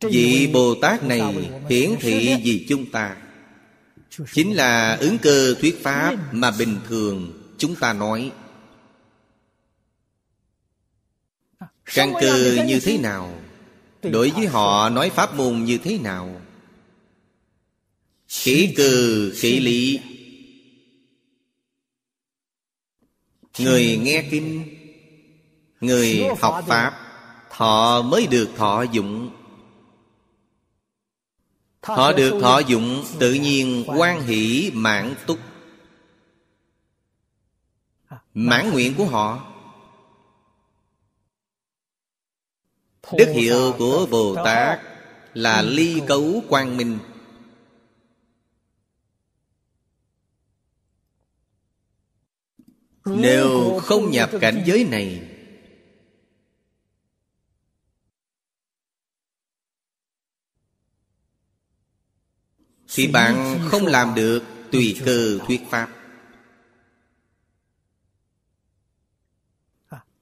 Vị Bồ Tát này hiển thị vì chúng ta. Chính là ứng cơ thuyết Pháp mà bình thường chúng ta nói Căn cơ như thế nào? Đối với họ nói Pháp môn như thế nào? Kỹ cừ kỹ lý. Người nghe kinh Người học Pháp Họ mới được thọ dụng. Họ được thọ dụng tự nhiên quan hỷ mãn túc. Mãn nguyện. của họ Đức hiệu của Bồ Tát là ly cấu quang minh. Nếu không nhập cảnh giới này, Thì bạn không làm được tùy cơ thuyết pháp.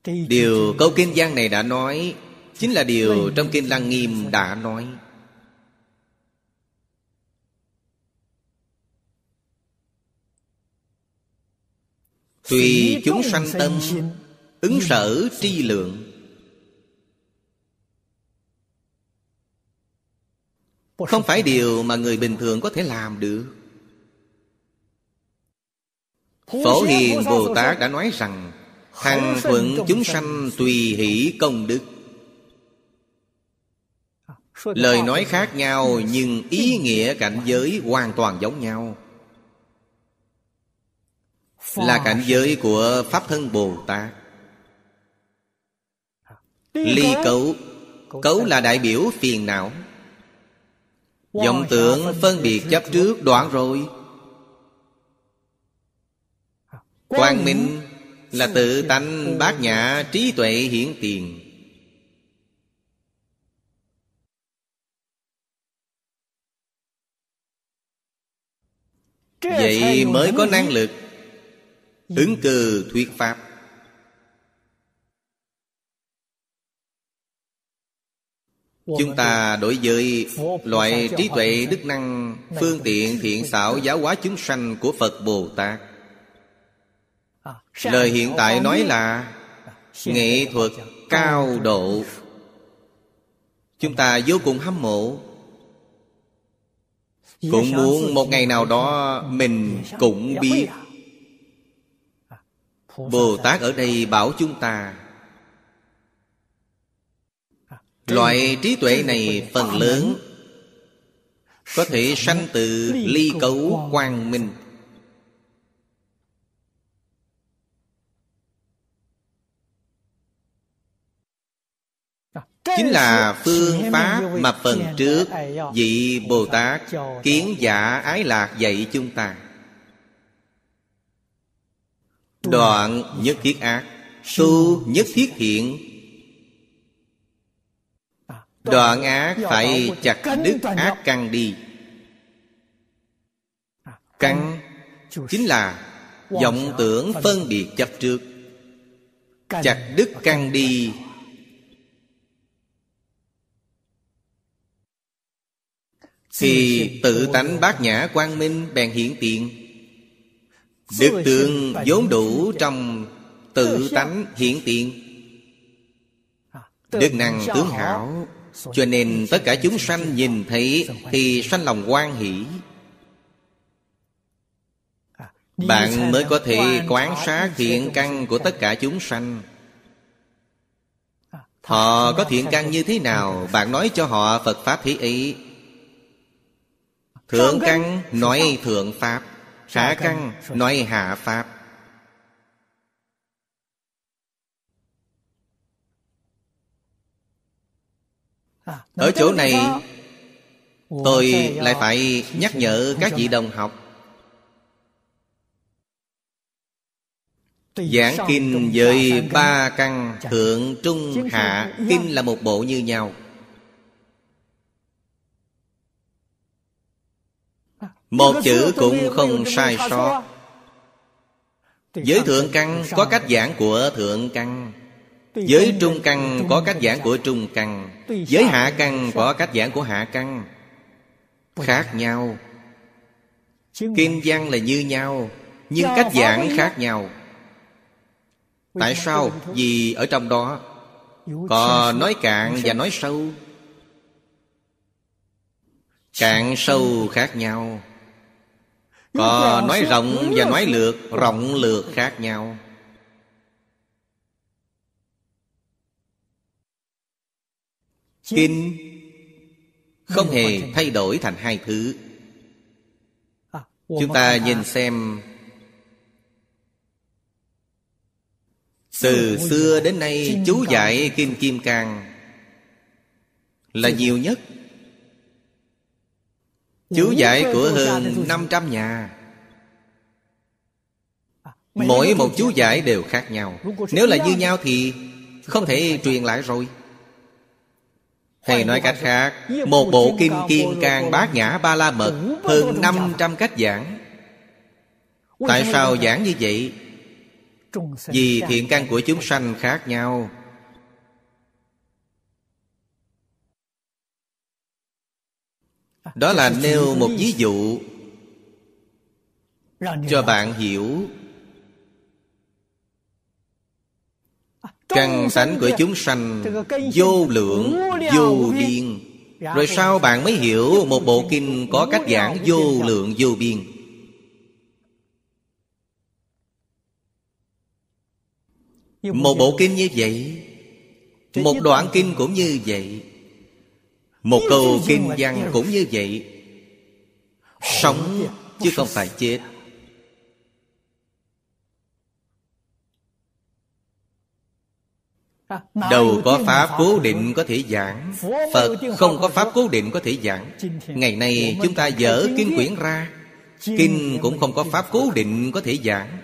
Điều câu kinh văn này đã nói Chính là điều trong kinh Lăng Nghiêm đã nói. Tùy chúng sanh tâm Ứng sở tri lượng. Không phải điều mà người bình thường có thể làm được. Phổ Hiền Bồ Tát đã nói rằng Hằng thuận chúng sanh tùy hỷ công đức Lời nói khác nhau nhưng ý nghĩa cảnh giới hoàn toàn giống nhau. Là cảnh giới của Pháp Thân Bồ Tát. Ly cấu. Cấu là đại biểu phiền não. Vọng tưởng phân biệt chấp trước đoạn rồi. Quang minh là tự tánh bát nhã trí tuệ hiển tiền Vậy mới có năng lực Ứng cử thuyết pháp. Chúng ta đối với loại trí tuệ đức năng Phương tiện thiện xảo giáo hóa chúng sanh của Phật Bồ Tát. Lời hiện tại nói là Nghệ thuật cao độ. Chúng ta vô cùng hâm mộ Cũng muốn một ngày nào đó Mình cũng biết. Bồ Tát ở đây bảo chúng ta Loại trí tuệ này phần lớn. Có thể sanh từ ly cấu quang minh Chính là phương pháp mà phần trước Vị Bồ Tát Kiến giả ái lạc dạy chúng ta. Đoạn nhất thiết ác Tu nhất thiết thiện Đoạn ác phải chặt đứt ác căn đi. Căn chính là vọng tưởng phân biệt chấp trước. Chặt đứt căn đi Thì tự tánh bát nhã quang minh bèn hiển tiện Đức tương vốn đủ trong Tự tánh hiện tiện Đức năng tướng hảo Cho nên tất cả chúng sanh nhìn thấy Thì sanh lòng quan hỷ. Bạn mới có thể quán sát thiện căn của tất cả chúng sanh. Họ có thiện căn như thế nào? Bạn nói cho họ Phật Pháp thế ấy Thượng căn nói thượng Pháp Hạ căn nói hạ Pháp. Ở chỗ này Tôi lại phải nhắc nhở các vị đồng học. Giảng kinh với ba căn Thượng, Trung, Hạ Kinh là một bộ như nhau Một chữ cũng không sai sót. Giới thượng căn có cách giảng của thượng căn. Giới trung căn có cách giảng của trung căn. Giới hạ căn có cách giảng của hạ căn. Khác nhau. Kinh văn là như nhau, Nhưng cách giảng khác nhau. Tại sao? Vì ở trong đó Có nói cạn và nói sâu. Cạn sâu khác nhau. Có nói rộng và nói lược Rộng lược khác nhau. Kinh Không hề thay đổi thành hai thứ. Chúng ta nhìn xem. Từ xưa đến nay chú giải Kim Kim Cang Là nhiều nhất Chú giải của hơn 500 nhà. Mỗi một chú giải đều khác nhau. Nếu là như nhau thì Không thể truyền lại rồi. Hay nói cách khác Một bộ Kim Kim Cang Bát Nhã Ba La Mật Hơn 500 cách giảng. Tại sao giảng như vậy? Vì thiện căn của chúng sanh khác nhau Đó là nêu một ví dụ Cho bạn hiểu. Căn tánh của chúng sanh Vô lượng, vô biên. Rồi sau bạn mới hiểu Một bộ kinh có cách giảng vô lượng, vô biên? Một bộ kinh như vậy Một đoạn kinh cũng như vậy một câu kinh văn cũng như vậy. Sống chứ không phải chết. Đâu có pháp cố định có thể giảng. Phật không có pháp cố định có thể giảng. Ngày nay chúng ta dở kinh quyển ra. Kinh cũng không có pháp cố định có thể giảng.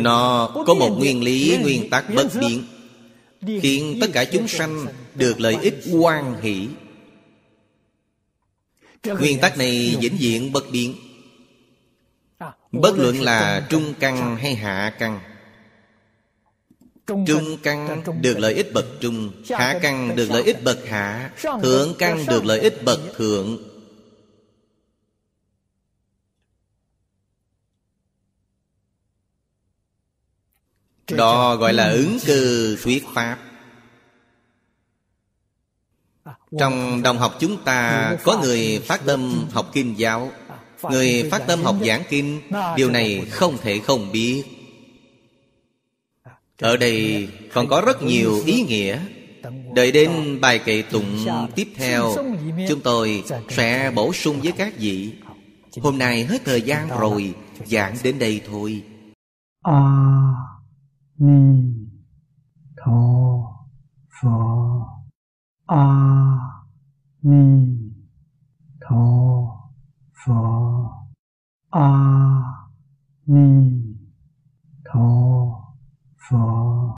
Nó có một nguyên lý nguyên tắc bất biến Khiến tất cả chúng sanh được lợi ích quan hỷ. Nguyên tắc này vĩnh viễn bất biến. Bất luận là trung căn hay hạ căn, Trung căn được lợi ích bậc trung, Hạ căn được lợi ích bậc hạ, Thượng căn được lợi ích bậc thượng. Đó gọi là ứng cư thuyết Pháp. Trong đồng học chúng ta Có người phát tâm học kinh giáo Người phát tâm học giảng kinh Điều này không thể không biết. Ở đây còn có rất nhiều ý nghĩa. Đợi đến bài kệ tụng tiếp theo Chúng tôi sẽ bổ sung với các vị. Hôm nay hết thời gian rồi Giảng đến đây thôi. À 弥陀佛阿弥陀佛阿弥陀佛。